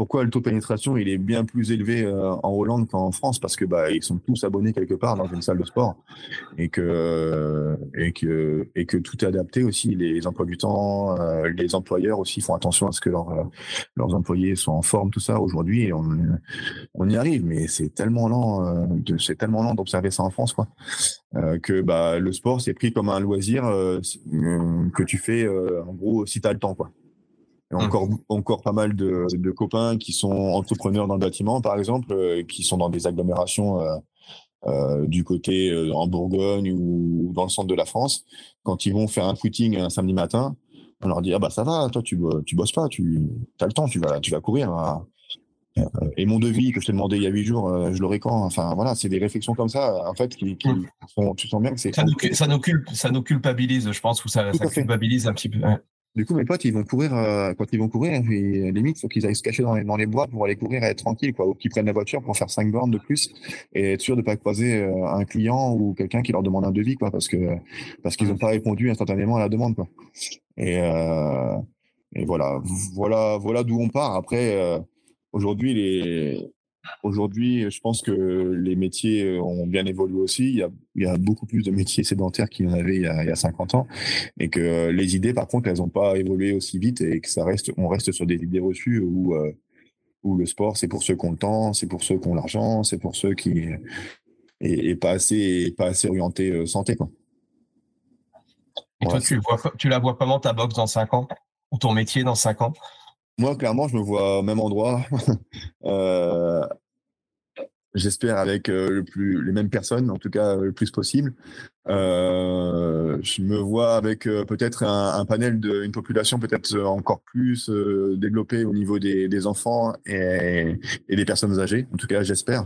pourquoi le taux de pénétration il est bien plus élevé euh, en Hollande qu'en France? Parce que bah ils sont tous abonnés quelque part dans une salle de sport. Et que et que et que tout est adapté aussi. Les emplois du temps euh, les employeurs aussi font attention à ce que leurs leurs employés soient en forme tout ça. Aujourd'hui on on y arrive mais c'est tellement lent euh, c'est tellement lent d'observer ça en France quoi. Que bah le sport c'est pris comme un loisir que tu fais en gros si tu as le temps quoi Mmh. encore, encore pas mal de, de, copains qui sont entrepreneurs dans le bâtiment, par exemple, euh, qui sont dans des agglomérations euh, euh, du côté en Bourgogne ou dans le centre de la France. Quand ils vont faire un footing un samedi matin, on leur dit ah bah ça va, toi tu tu bosses pas, tu as le temps, tu vas tu vas courir. Hein. Et mon devis que je t'ai demandé il y a huit jours, je l'aurai quand? Enfin voilà, c'est des réflexions comme ça, en fait, qui, qui mmh. sont, tu sens bien que c'est ça nous, ça nous, ça nous culpabilise, je pense, ou ça, ça culpabilise un petit peu. Du coup, mes potes, ils vont courir, euh, quand ils vont courir, et, limite, il faut qu'ils aillent se cacher dans les, dans les bois pour aller courir et être tranquille, quoi. Ou qu'ils prennent la voiture pour faire cinq bornes de plus et être sûr de pas croiser euh, un client ou quelqu'un qui leur demande un devis, quoi, parce que, parce qu'ils n'ont pas répondu instantanément à la demande, quoi. Et, euh, et voilà, voilà, voilà d'où on part. Après, euh, aujourd'hui, les, Aujourd'hui, je pense que les métiers euh, ont bien évolué aussi. Il y a, il y a beaucoup plus de métiers sédentaires qu'il y en avait il y, a, il y, a, 50 ans. Et que les idées, par contre, elles n'ont pas évolué aussi vite et que ça reste, on reste sur des idées reçues où, euh, où le sport, c'est pour ceux qui ont le temps, c'est pour ceux qui ont l'argent, c'est pour ceux qui et, pas assez, pas assez orienté euh, santé, quoi. Et toi, tu, vois, tu la vois comment ta boxe dans 5 ans ou ton métier dans 5 ans? Moi, clairement, je me vois au même endroit. euh, J'espère avec euh, le plus, les mêmes personnes, en tout cas le plus possible. Euh, je me vois avec euh, peut-être un, panel de une population peut-être encore plus euh, développée au niveau des, des enfants et, et, des personnes âgées. En tout cas, j'espère.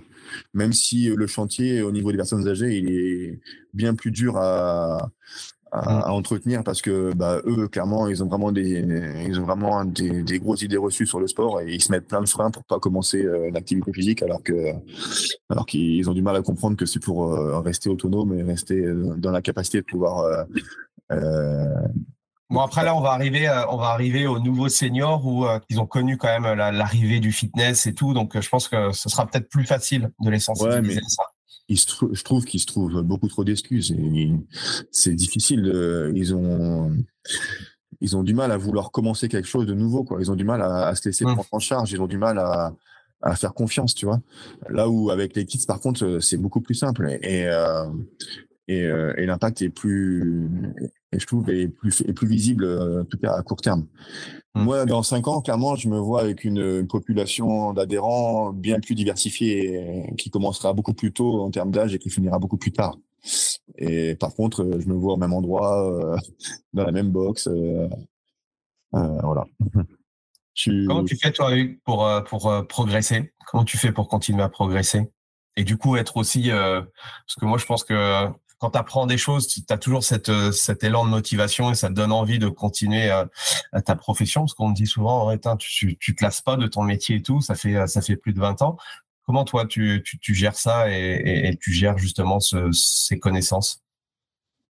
Même si le chantier au niveau des personnes âgées, il est bien plus dur à, Mmh. à, entretenir parce que bah, eux clairement ils ont vraiment des ils ont vraiment des, des, grosses idées reçues sur le sport et ils se mettent plein de freins pour pas commencer euh, l'activité physique alors que alors qu'ils ont du mal à comprendre que c'est pour euh, rester autonome et rester dans la capacité de pouvoir euh, Bon après là on va arriver on va arriver aux nouveaux seniors où ils ont connu quand même l'arrivée du fitness et tout donc je pense que ce sera peut-être plus facile de les sensibiliser à ça je trouve qu'ils se trouvent beaucoup trop d'excuses. C'est difficile. ils ont ils ont du mal à vouloir commencer quelque chose de nouveau. Quoi. Ils ont du mal à, se laisser prendre en charge. Ils ont du mal à, à, faire confiance, tu vois. Là où avec les kits, par contre, c'est beaucoup plus simple et et, euh, et l'impact est plus, et je trouve, est plus, est plus visible, euh, en tout cas à court terme. Mmh. Moi, dans cinq ans, clairement, je me vois avec une, population d'adhérents bien plus diversifiée, qui commencera beaucoup plus tôt en termes d'âge et qui finira beaucoup plus tard. Et par contre, je me vois au même endroit, euh, dans la même box. Euh, euh, voilà. Comment tu fais, toi, pour, pour progresser? Comment tu fais pour continuer à progresser? Et du coup, être aussi. parce que moi, je pense que quand tu apprends des choses, tu as toujours cette, euh, cet élan de motivation et ça te donne envie de continuer à, ta profession. Parce qu'on me dit souvent, en tu, tu te lasses pas de ton métier et tout, ça fait, ça fait plus de 20 ans. Comment toi, tu, tu, gères ça et, tu gères justement ces connaissances?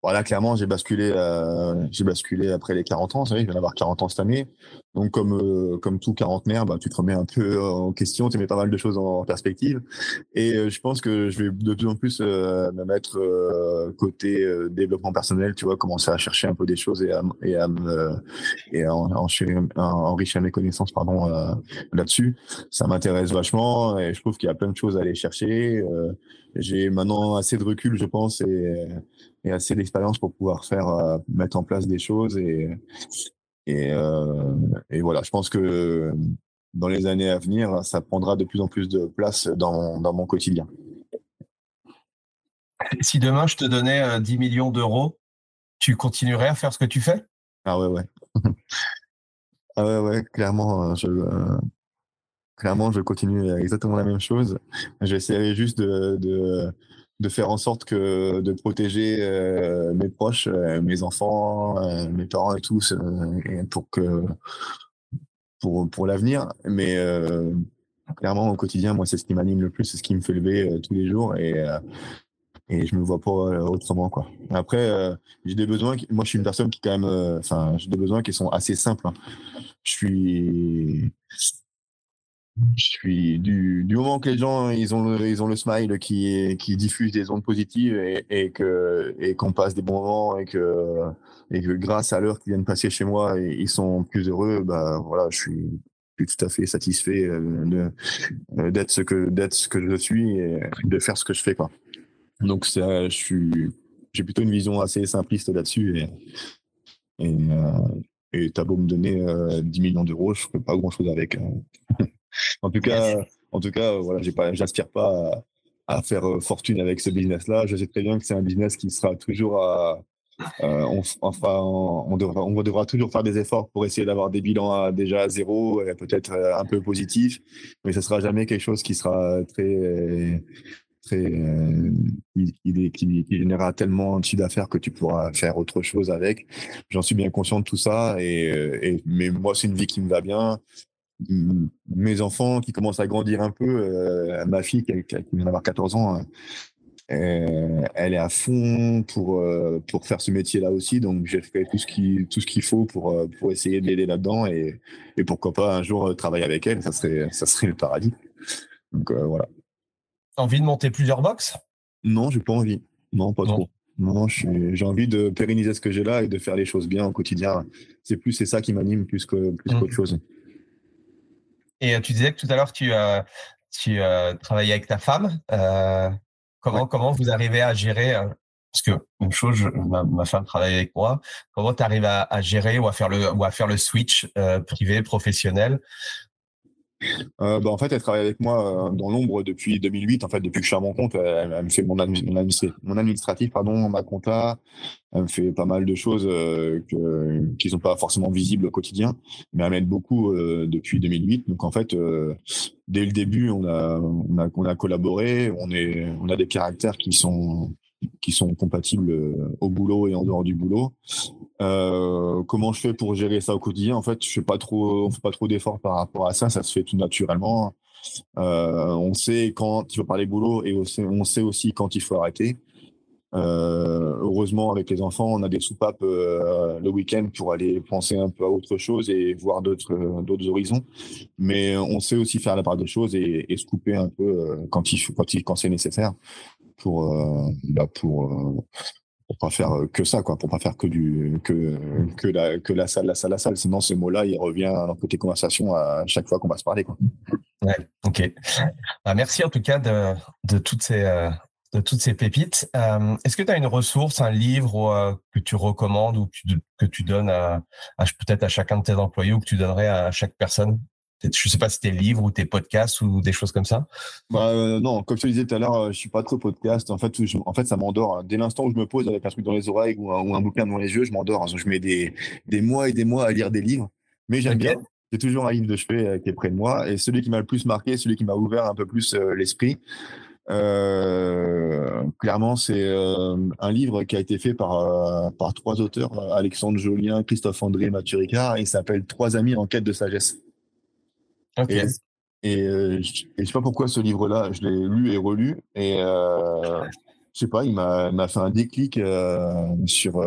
Voilà, clairement, j'ai basculé, euh, j'ai basculé après les 40 ans. Vous savez, je viens d'avoir 40 ans cette année. Donc, comme euh, comme tout quarantenaire, bah, tu te remets un peu en question, tu mets pas mal de choses en perspective. Et euh, je pense que je vais de plus en plus euh, me mettre côté développement personnel, tu vois, commencer à chercher un peu des choses et à, et à me et à, enrichir mes connaissances, pardon, là-dessus. Ça m'intéresse vachement et je trouve qu'il y a plein de choses à aller chercher. j'ai maintenant assez de recul, je pense, et et assez d'expérience pour pouvoir faire euh, mettre en place des choses et et, euh, et voilà je pense que dans les années à venir ça prendra de plus en plus de place dans, dans mon quotidien. Si demain je te donnais 10 euh, millions d'euros tu continuerais à faire ce que tu fais? Ah ouais ouais. Ah ouais ouais clairement je clairement je continue exactement la même chose. J'essaierai juste de, de de faire en sorte que de protéger euh, mes proches, euh, mes enfants, euh, mes parents et tous, pour que pour pour l'avenir. Mais clairement au quotidien, moi c'est ce qui m'anime le plus, c'est ce qui me fait lever tous les jours et et je me vois pas autrement quoi. Après, j'ai des besoins. moi, je suis une personne qui quand même, enfin, j'ai des besoins qui sont assez simples. Hein. Je suis je suis du, du moment que les gens ils ont le, ils ont le smile qui qui diffuse des ondes positives et, et que et qu'on passe des bons moments et que et que grâce à l'heure qu'ils viennent passer chez moi ils sont plus heureux bah voilà je suis, tout à fait satisfait euh, euh, d'être ce que d'être ce que je suis et de faire ce que je fais quoi donc ça je suis j'ai plutôt une vision assez simpliste là-dessus et et, euh, t'as beau me donner 10 millions d'euros je ferai pas grand chose avec hein. En tout cas, en tout cas, voilà, j'ai pas, j'aspire pas à, faire euh, fortune avec ce business-là. Je sais très bien que c'est un business qui sera toujours à, euh, on, enfin, on devra, on devra toujours faire des efforts pour essayer d'avoir des bilans déjà à zéro, peut-être euh, un peu positifs, mais ce sera jamais quelque chose qui sera très, très, qui, qui, générera tellement de chiffre d'affaires que tu pourras faire autre chose avec. J'en suis bien conscient de tout ça, et, et mais moi, c'est une vie qui me va bien mes enfants qui commencent à grandir un peu, euh, ma fille qui, vient d'avoir 14 ans, euh, elle est à fond pour euh, pour faire ce métier-là aussi. Donc j'ai fait tout ce qu'il faut pour pour essayer de l'aider là-dedans et et pourquoi pas un jour travailler avec elle. Ça serait ça serait le paradis. Donc voilà. Envie de monter plusieurs box? Non, j'ai pas envie. Non, pas trop. Non, j'ai envie de pérenniser ce que j'ai là et de faire les choses bien au quotidien. C'est plus c'est ça qui m'anime plus que plus mmh. qu'autre chose. Et euh, tu disais que tout à l'heure, tu, euh, tu euh, travaillais avec ta femme. comment, comment vous arrivez à gérer parce que une chose, ma, femme travaille avec moi. Comment tu arrives à, gérer ou à faire le ou à faire le switch privé professionnel? Euh, bah, en fait, elle travaille avec moi euh, dans l'ombre depuis 2008. En fait, depuis que je suis à mon compte, elle, me fait mon, mon, administratif, pardon, ma compta. Elle me fait pas mal de choses euh, que, qui sont pas forcément visibles au quotidien, mais elle m'aide beaucoup euh, depuis 2008. Donc en fait, dès le début, on a, on a, on a collaboré. On est, on a des caractères qui sont qui sont compatibles euh, au boulot et en dehors du boulot. Euh, comment je fais pour gérer ça au quotidien? En fait, je fais pas trop, on fait pas trop d'efforts par rapport à ça. Ça se fait tout naturellement. Euh, on sait quand il faut parler boulot et on sait aussi quand il faut arrêter. Euh, heureusement, avec les enfants, on a des soupapes le week-end pour aller penser un peu à autre chose et voir d'autres horizons. Mais on sait aussi faire la part des choses et, se couper un peu quand il quand quand c'est nécessaire pour bah pour pour pas faire que ça quoi pour pas faire que du que que la que la salle la salle la salle. Sinon ce mot là il revient dans côté conversation à chaque fois qu'on va se parler ouais ok. Bah, merci en tout cas de de toutes ces de toutes ces pépites. Euh, est-ce que tu as une ressource, un livre euh, que tu recommandes ou que tu, donnes peut-être à chacun de tes employés ou que tu donnerais à chaque personne? Je sais pas si tes livres ou tes podcasts ou des choses comme ça. Bah, euh, non, comme je te disais tout à l'heure, je suis pas trop podcast. En fait, en fait, ça m'endort. Dès l'instant où je me pose avec un truc dans les oreilles ou un, bouquin dans les yeux, je m'endors. Je mets des, des mois et des mois à lire des livres, mais j'aime bien. J'ai toujours un livre de chevet qui est près de moi et celui qui m'a le plus marqué, celui qui m'a ouvert un peu plus l'esprit, euh, clairement, c'est euh, un livre qui a été fait par, euh, par trois auteurs, Alexandre Jolien, Christophe André et Mathieu Ricard, et il s'appelle Trois amis en quête de sagesse. Et, et, je, sais pas pourquoi ce livre-là, je l'ai lu et relu, et je sais pas, il m'a fait un déclic sur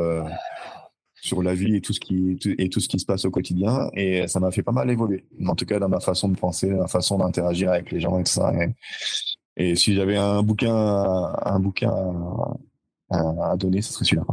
sur la vie et tout ce qui et tout ce qui se passe au quotidien et ça m'a fait pas mal évoluer en tout cas dans ma façon de penser ma façon d'interagir avec les gens et tout ça et si j'avais un bouquin, un bouquin à, donner, ce serait celui-là.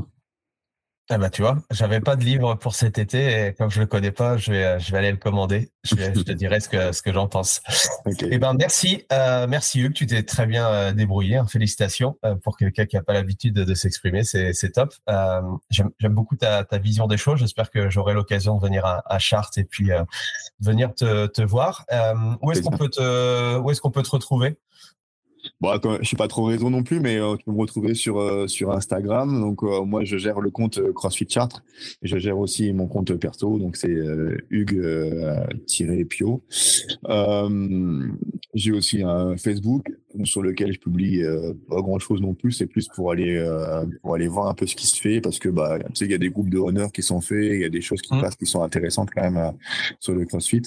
Ah bah tu vois, j'avais pas de livre pour cet été et comme je le connais pas, je vais, je vais aller le commander. Je, te dirai ce que, ce que j'en pense. Et eh ben merci, euh, merci Hugues, tu t'es très bien euh, débrouillé. Hein. Félicitations euh, pour quelqu'un qui a pas l'habitude de, s'exprimer, c'est, c'est top. Euh, j'aime, j'aime beaucoup ta, ta vision des choses. J'espère que j'aurai l'occasion de venir à, à Chartres et puis venir te, te voir. où est-ce qu'on peut te, où est-ce qu'on peut te retrouver? Bon, je suis pas trop réseau non plus, mais euh, tu peux me retrouver sur euh, Instagram. Donc euh, moi, je gère le compte CrossFit Chartres et je gère aussi mon compte perso. Donc c'est Hugues-Pio. J'ai aussi un Facebook sur lequel je publie pas grand chose non plus. C'est plus pour aller pour aller voir un peu ce qui se fait parce que bah tu sais il y a des groupes de honneur qui sont faits, il y a des choses qui mmh. passent qui sont intéressantes quand même sur le CrossFit.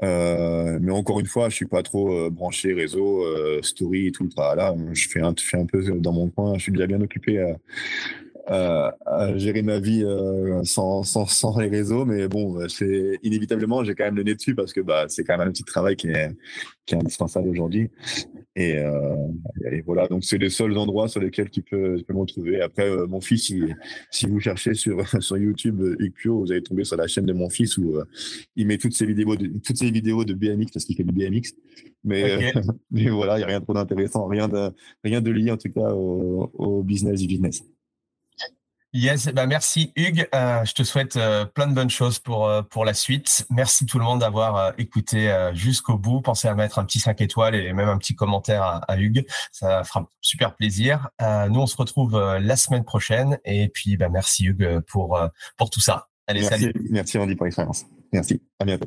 mais encore une fois, je suis pas trop branché réseau story et tout. Bah, là, je fais, un, fais un peu dans mon coin. Je suis déjà bien occupé à, gérer ma vie euh, sans, sans, sans, les réseaux. Mais bon, c'est inévitablement, j'ai quand même le nez dessus parce que bah, c'est quand même un petit travail qui est, qui est indispensable aujourd'hui. Et, euh, et, voilà, donc c'est les seuls endroits sur lesquels tu peux, tu peux me retrouver. Après, euh, mon fils, si vous cherchez sur, sur YouTube Hugues Pio, vous allez tomber sur la chaîne de mon fils où euh, il met toutes ses vidéos de, toutes ses vidéos de BMX parce qu'il fait du BMX. Mais, mais voilà, il n'y a rien trop d'intéressant, rien de, rien de lié en tout cas au, au business du business. Yes, bah merci Hugues. Euh, je te souhaite euh, plein de bonnes choses pour euh, pour la suite. Merci tout le monde d'avoir écouté jusqu'au bout. Pensez à mettre un petit 5 étoiles et même un petit commentaire à, Hugues. Ça fera super plaisir. nous, on se retrouve la semaine prochaine. Et puis, bah, merci Hugues pour pour tout ça. Allez, merci, salut. Merci Andy pour l'expérience. Merci. À bientôt.